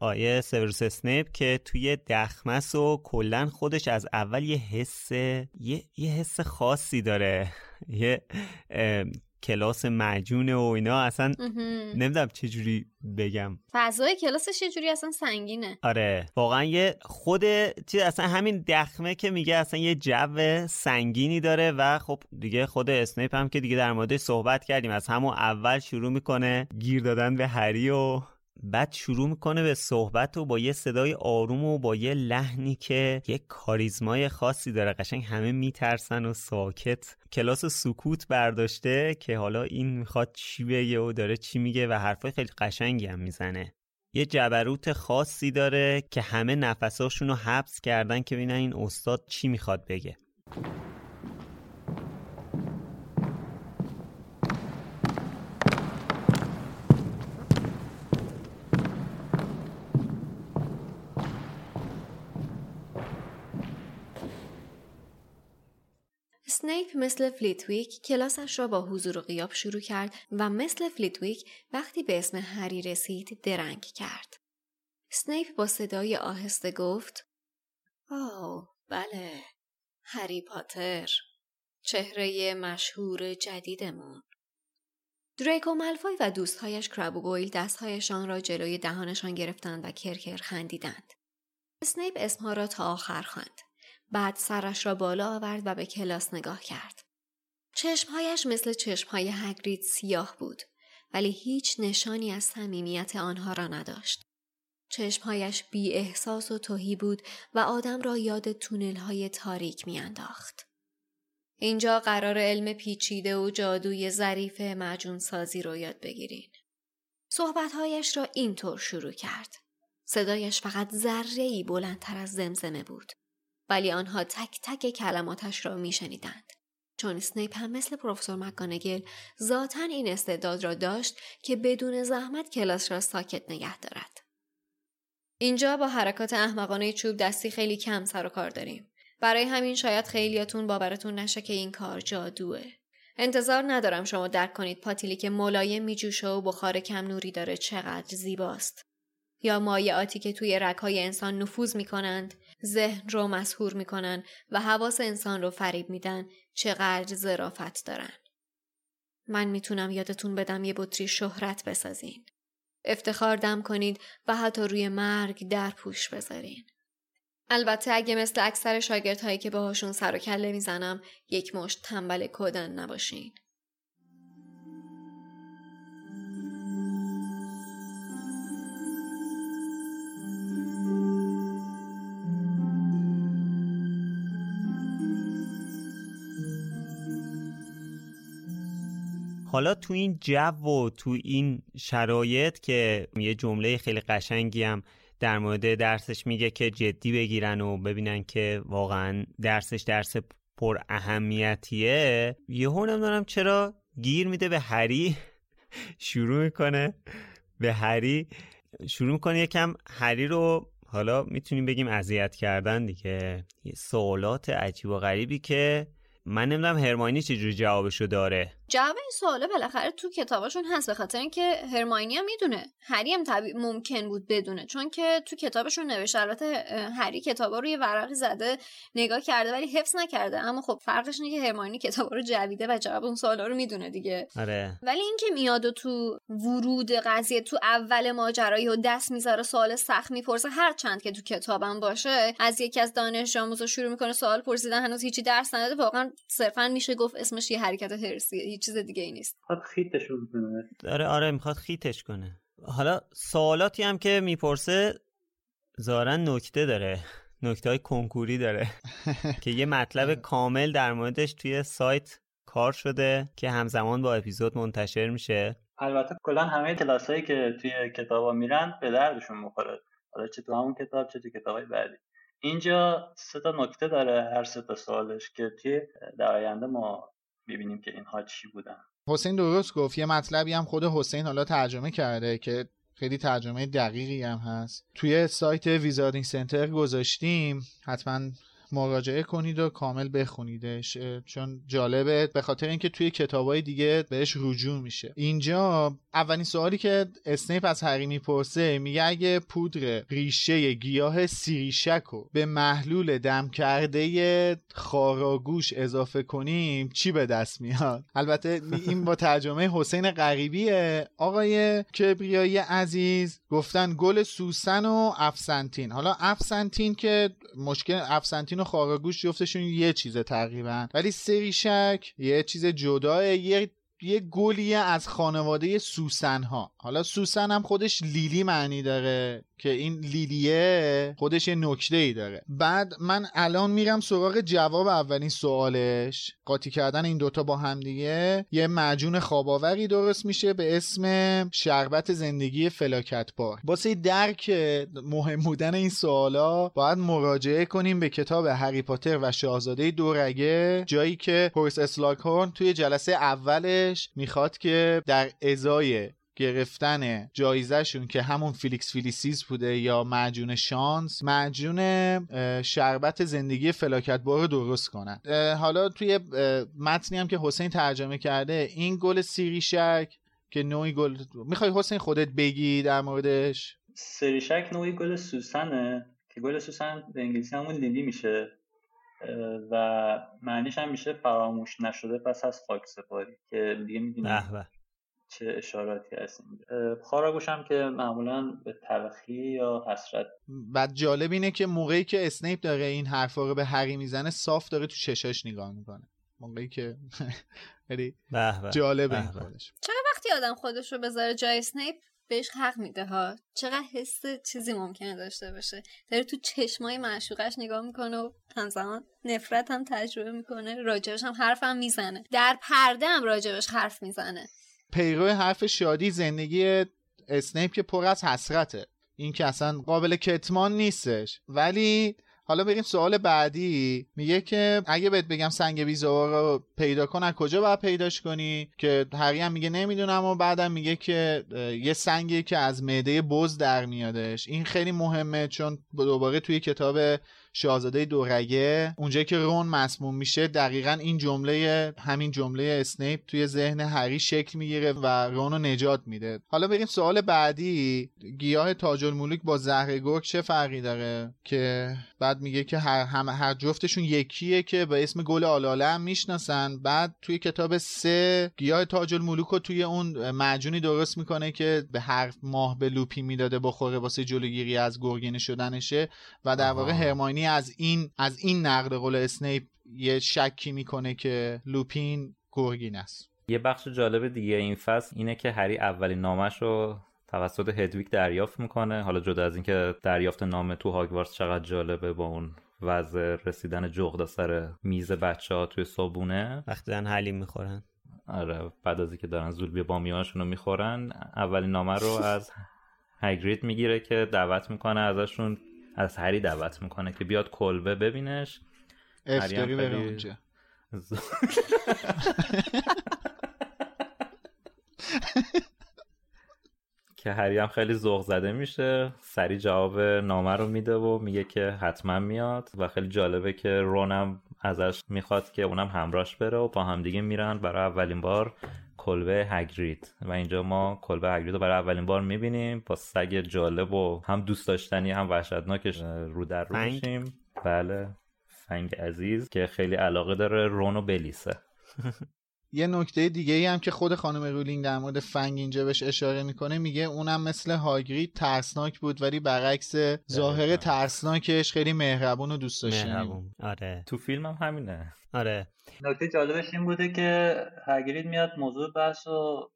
آقای سیوروس اسنیپ که توی دخمه‌س و کلا خودش از اول یه حس یه, یه حس خاصی داره. یه کلاس مجونه و اینا اصلا نمی‌دونم چجوری بگم. فضای کلاسش یه جوری اصلا سنگینه. آره واقعا یه خود چیز اصلا همین دخمه که میگه اصلا یه جو سنگینی داره و خب دیگه خود اسنیپ هم که دیگه در موردش صحبت کردیم از همون اول شروع می‌کنه گیر دادن به هری و بعد شروع می‌کنه به صحبت و با یه صدای آروم و با یه لحنی که یه کاریزمای خاصی داره قشنگ همه میترسن و ساکت. کلاس سکوت برداشته که حالا این می‌خواد چی بگه و داره چی میگه و حرفای خیلی قشنگی هم می‌زنه. یه جبروت خاصی داره که همه نفساشون رو حبس کردن که ببینن این استاد چی می‌خواد بگه. اسنیپ مثل فلیتویک کلاسش را با حضور و غیاب شروع کرد و مثل فلیتویک وقتی به اسم هری رسید درنگ کرد. سنیپ با صدای آهسته گفت آه بله هری پاتر چهره مشهور جدیدمون دریکو ملفوی و دوستهایش کراب و گویل دستهایشان را جلوی دهانشان گرفتند و کرکر خندیدند. اسنیپ اسمها را تا آخر خواند. بعد سرش را بالا آورد و به کلاس نگاه کرد. چشمهایش مثل چشمهای هگرید سیاه بود ولی هیچ نشانی از صمیمیت آنها را نداشت. چشمهایش بی احساس و توهی بود و آدم را یاد تونل های تاریک میانداخت. اینجا قرار علم پیچیده و جادوی ظریف معجون سازی رو یاد بگیرین. صحبتهایش را اینطور شروع کرد. صدایش فقط ذره بلندتر از زمزمه بود. ولی آنها تک تک کلماتش را میشنیدند. چون اسنیپ هم مثل پروفسور مکانگل ذاتا این استعداد را داشت که بدون زحمت کلاس را ساکت نگه دارد. اینجا با حرکات احمقانه چوب دستی خیلی کم سر و کار داریم. برای همین شاید خیلیاتون باورتون نشه که این کار جادوه. انتظار ندارم شما درک کنید پاتیلی که ملایم میجوشه و بخار کم نوری داره چقدر زیباست. یا مایعاتی که توی رکهای انسان نفوذ می‌کنند، ذهن رو مسهور می‌کنن و حواس انسان رو فریب میدن چقدر ظرافت دارن. من می‌تونم یادتون بدم یه بطری شهرت بسازین. افتخار دم کنید و حتی روی مرگ در پوش بذارین. البته اگه مثل اکثر شاگردهایی که باهاشون سر و کله می‌زنم یک مشت تنبل کودن نباشین. حالا تو این جو و تو این شرایط که یه جمله خیلی قشنگی هم در مورد درسش میگه که جدی بگیرن و ببینن که واقعا درسش درس پر اهمیتیه یهو نمی‌دونم چرا گیر میده به هری شروع می‌کنه به هری شروع می‌کنه یکم هری رو حالا می‌تونیم بگیم اذیت کردن دیگه. یه سوالات عجیب و غریبی که من نمی‌دونم هرماینی چجوری جوابشو داره. جواب این سواله بالاخره تو کتاباشون هست به خاطر اینکه هرماینی هم می‌دونه. هری هم طبیع ممکن بود بدونه چون که تو کتابشون نوشته البته هری کتابا رو یه ورقی زده نگاه کرده ولی حفظ نکرده. اما خب فرقش اینه که هرماینی کتابا رو جویده و جواب اون سوالا رو می‌دونه دیگه. آره. ولی اینکه میاد و تو ورود قضیه تو اول ماجرایی و دست می‌ذاره سوال سخت می‌پرسه هر چند که تو کتابم باشه از یکی از دانش آموزا شروع می‌کنه سوال پرسیدن هنوز هیچی درس نداده واقعا صرفا میشه گفت اسمش یه حرکت هرسیه هیچ چیز دیگه ای نیست. می‌خواد خیتشون کنه آره آره می‌خواد خیتش کنه. حالا سوالاتی هم که می‌پرسه زارن نکته داره. نکته های کنکوری داره. که یه مطلب کامل در موردش توی سایت کار شده که همزمان با اپیزود منتشر میشه. البته کلا همه کلاسایی که توی کتابا میرن به دردشون می‌خوره. حالا چه تو همون کتاب چه تو کتابای بعدی. اینجا سه تا نکته داره هر سه تا سوالش که توی در آینده ما ببینیم که اینها چی بودن. حسین درست گفت. یه مطلبی هم خود حسین حالا ترجمه کرده که خیلی ترجمه دقیقی هم هست. توی سایت ویزاردینگ سنتر گذاشتیم. حتما مراجعه کنید و کامل بخونیدش. چون جالبه به خاطر اینکه توی کتابای دیگه بهش رجوع میشه. اینجا اولین سوالی که اسنیپ از هری می‌پرسه میگه اگه پودر ریشه گیاه سیریشک رو به محلول دم کرده خاراگوش اضافه کنیم چی به دست میاد؟ البته این با ترجمه حسین غریبیه. آقای کبریایی عزیز گفتن گل سوسن و افسنتین. حالا افسنتین که مشکل افسنتین و خاراگوش جفتشون یه چیزه تقریبا. ولی سریشک یه چیز جداه یه یه گلیه از خانواده سوسن ها حالا سوسن هم خودش لیلی معنی داره. که این لیلیه خودش یه نکته ای داره. بعد من الان میرم سراغ جواب اولین سوالش. قاطی کردن این دوتا با هم دیگه یه معجون خواباوری درست میشه به اسم شربت زندگی فلاکت بار واسه درک مهم بودن این سوالا باید مراجعه کنیم به کتاب هری پاتر و شاهزاده دورگه جایی که هورس اسلاکهورن توی جلسه اولش می‌خواد که در ازای گرفتن جایزهشون که همون فیلیکس فیلیسیس بوده یا معجون شانس معجون شربت زندگی فلاکت بار رو درست کنن. حالا توی متنی هم که حسین ترجمه کرده این گل سیریشک که نوعی گل می‌خوای حسین خودت بگی در موردش؟ سریشک نوعی گل سوسنه که گل سوسن به انگلیسی همون لیلی میشه و معنیش هم میشه فراموش نشده پس از خاک سپاری که دیگه می‌دونیم چه اشاراتی هست خاراگوش هم که معمولا به تلخی یا حسرت. بعد جالب اینه که موقعی که اسنیپ داره این حرفا رو به هری می‌زنه صاف داره تو چشاش نگاه می‌کنه. موقعی که خیلی جالبه این خودش. چرا وقتی آدم خودش رو بذاره جای اسنیپ بهش حق میده ها؟ چقدر حس چیزی ممکنه داشته باشه؟ داره تو چشمای معشوقش نگاه می‌کنه و همزمان نفرت هم تجربه می‌کنه راجبش هم حرف هم می‌زنه. در پرده هم راجبش حرف می‌زنه. پیرو حرف شادی زندگی اسنیپ که پر از حسرته. این که اصلا قابل کتمان نیستش. ولی حالا بریم سوال بعدی. میگه که اگه بهت بگم سنگ بیزوار رو پیدا کن از کجا باید پیداش کنی؟ که هری هم میگه نمی‌دونم و بعدم میگه که یه سنگی که از معده بز در میادش. این خیلی مهمه چون دوباره توی کتاب شاهزاده دورگه اونجایی که رون مسموم میشه دقیقا این جمله همین جمله اسنیپ توی ذهن هری شکل می‌گیره و رون رو نجات میده. حالا بریم سوال بعدی. گیاه تاج الملوک با زهر گرگ چه فرقی داره؟ که بعد میگه که هر, هم هر جفتشون یکیه که به اسم گل آلاله هم می‌شناسن. بعد توی کتاب سه گیاه تاج الملوک رو توی اون معجونی درست می‌کنه که به هر ماه به لوپی می‌داده بخوره واسه جلوگیری از گرگینه شدنشه و در واقع هرماینی از این از این نقد قول اسنیپ یه شکی می‌کنه که لوپین گرگین است. یه بخش جالب دیگه این فصل اینه که هری اولین نامش رو توسط هدویک دریافت می‌کنه. حالا جدا از اینکه دریافت نامه تو هاگوارتس چقدر جالبه با اون وضع رسیدن جغدا سر میز بچه ها توی صابونه. وقتی دارن حلیم می‌خورن. آره بعد از اینکه دارن زولبی بامیانشون رو می‌خورن اولین نامه رو از هگرید می‌گیره که دعوت می‌کنه ازشون از هری دعوت می‌کنه که بیاد کلبه ببینش. افتاری بره اونجا. که هری هم خیلی ذوق زده میشه. سری جواب نامه رو میده و میگه که حتما میاد و خیلی جالبه که رونم ازش می‌خواد که اونم همراش بره و با همدیگه میرن. برای اولین بار کلبه هگرید. و اینجا ما کلبه هگرید رو برای اولین بار می‌بینیم. با سگ جالب و هم دوست داشتنی هم وحشتناکش رو در رو میشیم. بله. فنگ عزیز که خیلی علاقه داره رون و بلیسه. یه نکته دیگه ای هم که خود خانم رولینگ در مورد فنگ اینجا بهش اشاره می‌کنه میگه اونم مثل هاگرید ترسناک بود ولی برعکس ظاهر ترسناکش خیلی مهربون و دوست داشتنی. مهربون. آره. تو فیلم هم همینه. آره. نکته جالبش این بوده که هگرید میاد موضوع بحث رو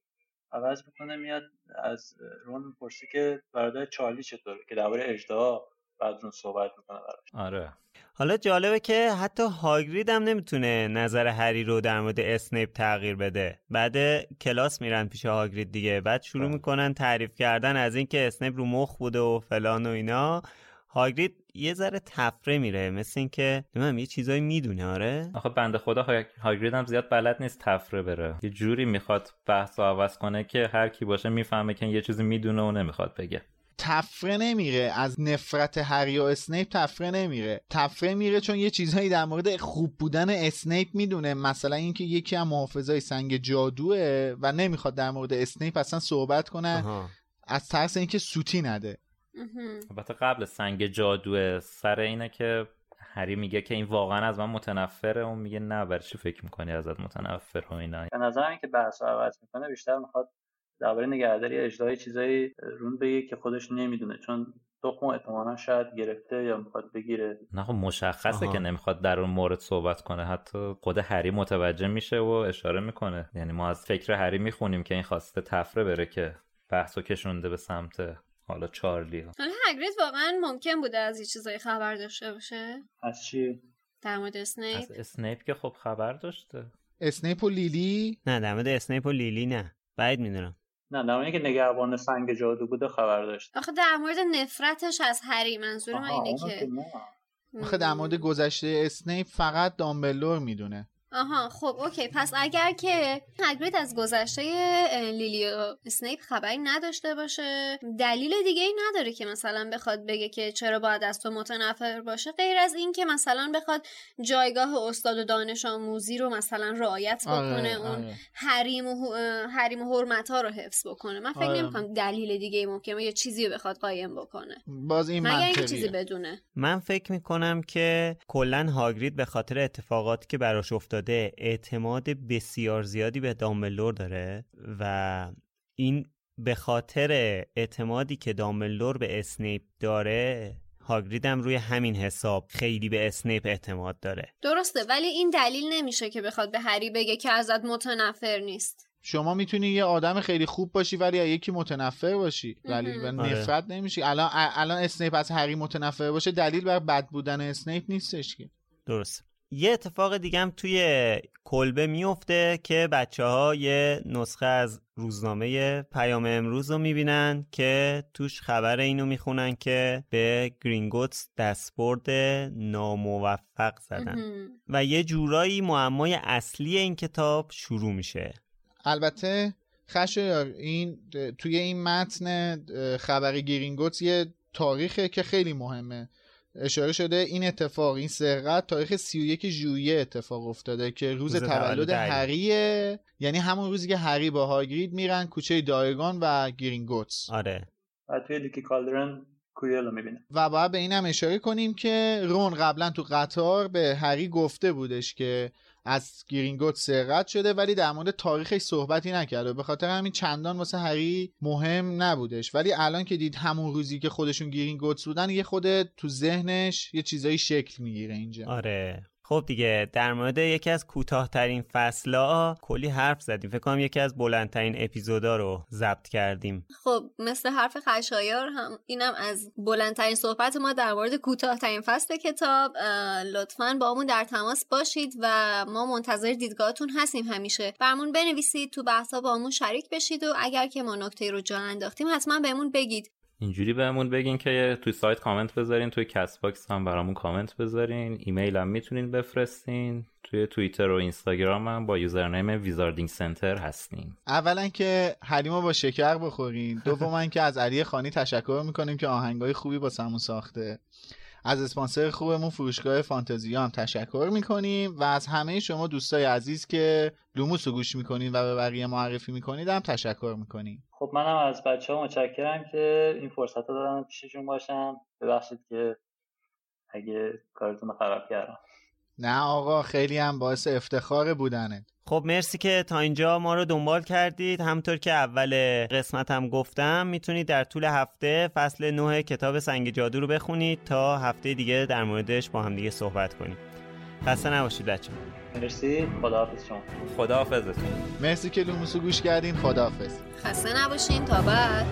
عوض می‌کنه میاد از رون می‌پرسی که برادر چارلی چطوره که درباره اجدا بعد اون صحبت می‌کنه براش. آره. حالا جالبه که حتی هاگرید هم نمی‌تونه نظر هری رو در مورد اسنیپ تغییر بده. بعد کلاس میرن پیش هاگرید دیگه. بعد شروع می‌کنن تعریف کردن از اینکه اسنیپ رو مخ بوده و فلان و اینا. هاگرید یه ذره تفره میره مثل اینکه نمی‌دونم یه چیزایی می‌دونه آره؟ آخه بنده خدا هاگرید هم زیاد بلد نیست تفره بره. یه جوری می‌خواد بحث عوض کنه که هر کی باشه می‌فهمه که یه چیزی می‌دونه و نمی‌خواد بگه. طفره نمیره. از نفرت هری و اسنیپ طفره نمیره. طفره میره چون یه چیزهایی در مورد خوب بودن اسنیپ می‌دونه. مثلا اینکه یکی از محافظای سنگ جادوه و نمی‌خواد در مورد اسنیپ اصلا صحبت کنه از ترس اینکه سوتی نده. البته قبل سنگ جادوه سر اینه که هری میگه که این واقعا از من متنفره. اون میگه نه برای چی فکر می‌کنی ازت متنفر و اینا؟ به نظرم که بحث عوض می‌کنه بیشتر می‌خواد درباره نگهداری اجرای چیزایی رون بگه که خودش نمی‌دونه. چون تخم احتمالا شاید گرفته یا می‌خواد بگیره. نه خب مشخصه آها. که نمی‌خواد در اون مورد صحبت کنه. حتی خود هری متوجه میشه و اشاره می‌کنه. یعنی ما از فکر هری می‌خونیم که این خواسته تفره بره که بحثو کشونده به سمت حالا چارلی. حالا هگرید واقعا ممکن بوده از این چیزایی خبر داشته باشه؟ از چی؟ در مورد اسنیپ؟ از اسنیپ که خب خبر داشته. اسنیپ و لیلی؟ نه در مورد اسنیپ و لیلی نه. بعید می‌دونم. نه در که نگهبان سنگ جادو بوده خبر داشت آخه در مورد نفرتش از هری منظور من اینه که آخه در مورد گذشته اسنیپ فقط دامبلدور می‌دونه. آها خب okay پس اگر که هگرید از گذشته لیلی و اسنیپ خبری نداشته باشه دلیل دیگه ای نداره که مثلا بخواد بگه که چرا باید از تو متنفر باشه غیر از این که مثلا بخواد جایگاه استاد و دانش آموزی رو مثلا رعایت بکنه آره، اون آره. حریم و حریم و حرمت ها رو حفظ بکنه من فکر آره. نمی‌کنم دلیل دیگه ای ممکنه یا چیزی رو بخواد قایم بکنه باز این مگر اینکه منطقیه چیزی بدونه من فکر می‌کنم که کلا هاگرید به خاطر اتفاقاتی که براش افتاده اعتماد بسیار زیادی به دامبلور داره و این به خاطر اعتمادی که دامبلور به اسنیپ داره هاگرید هم روی همین حساب خیلی به اسنیپ اعتماد داره. درسته ولی این دلیل نمیشه که بخواد به هری بگه که ازت متنفر نیست. شما می‌تونی یه آدم خیلی خوب باشی ولی از یکی متنفر باشی. دلیل بر آره. نفرت نمیشی الان الان اسنیپ از هری متنفر باشه دلیل بر بد بودن اسنیپ نیستش که. درست. یه اتفاق دیگه هم توی کلبه میفته که بچه ها یه نسخه از روزنامه پیام امروز رو می‌بینن که توش خبر اینو می‌خونن که به گرینگوتس دستبرد ناموفق زدن. و یه جورایی معمای اصلی این کتاب شروع میشه. البته خشایار این توی این متن خبر گرینگوتس یه تاریخه که خیلی مهمه. اشاره شده این اتفاق این سرقت تاریخ 31 ژوئیه اتفاق افتاده که روز, روز تولد تولد هری. هریه یعنی همون روزی که هری با هاگرید میرن کوچه دایگان و گرینگوتس. آره. و توی لیکی کالدرن کوریل می‌بینه. و باید به اینم اشاره کنیم که رون قبلا تو قطار به هری گفته بودش که از گرینگوت سرقت شده ولی در مورد تاریخش صحبتی نکرده. به خاطر همین چندان واسه هری مهم نبودش. ولی الان که دید همون روزی که خودشون گرینگوتس بودن یه خود تو ذهنش یه چیزایی شکل می‌گیره اینجا. آره. خب دیگه در مورد یکی از کوتاهترین فصلا کلی حرف زدیم. فکر کنم یکی از بلندترین اپیزودا رو ضبط کردیم. خب مثل حرف خشایار هم اینم از بلندترین صحبت ما در مورد کوتاهترین فصل کتاب. لطفاً باهامون در تماس باشید و ما منتظر دیدگاهتون هستیم همیشه. برامون بنویسید تو بحثا باهامون شریک بشید و اگر که ما نکته رو جا انداختیم حتما بهمون بگید. اینجوری بهمون بگین که توی سایت کامنت بذارین توی Castbox هم برامون کامنت بذارین. ایمیل هم می‌تونین بفرستین. توی توییتر و اینستاگرام هم با username Wizarding Center هستیم. اولا که حلیمو با شکر بخورین. دوما که از علی خانی تشکر می‌کنیم که آهنگای خوبی با سمون ساخته. از اسپانسر خوبمون فروشگاه فانتزیا هم تشکر می‌کنیم و از همه شما دوستای عزیز که لوموس رو گوش می‌کنین و به بقیه معرفی می‌کنید هم تشکر می‌کنیم. خب منم از بچه ها متشکرم که این فرصت رو دادن پیششون باشم ببخشید که اگه کارتون رو خراب کردم. نه آقا خیلی هم باعث افتخار بودنت. خب مرسی که تا اینجا ما رو دنبال کردید. همطور که اول قسمت هم گفتم می‌تونید در طول هفته فصل 9 کتاب سنگ جادو رو بخونید تا هفته دیگه در موردش با هم دیگه صحبت کنیم. خسته نباشید بچه مرسی. خداحافظ شما. خداحافظتون مرسی که لوموس رو گوش کردین. خداحافظ. خسته نباشین. تا بعد.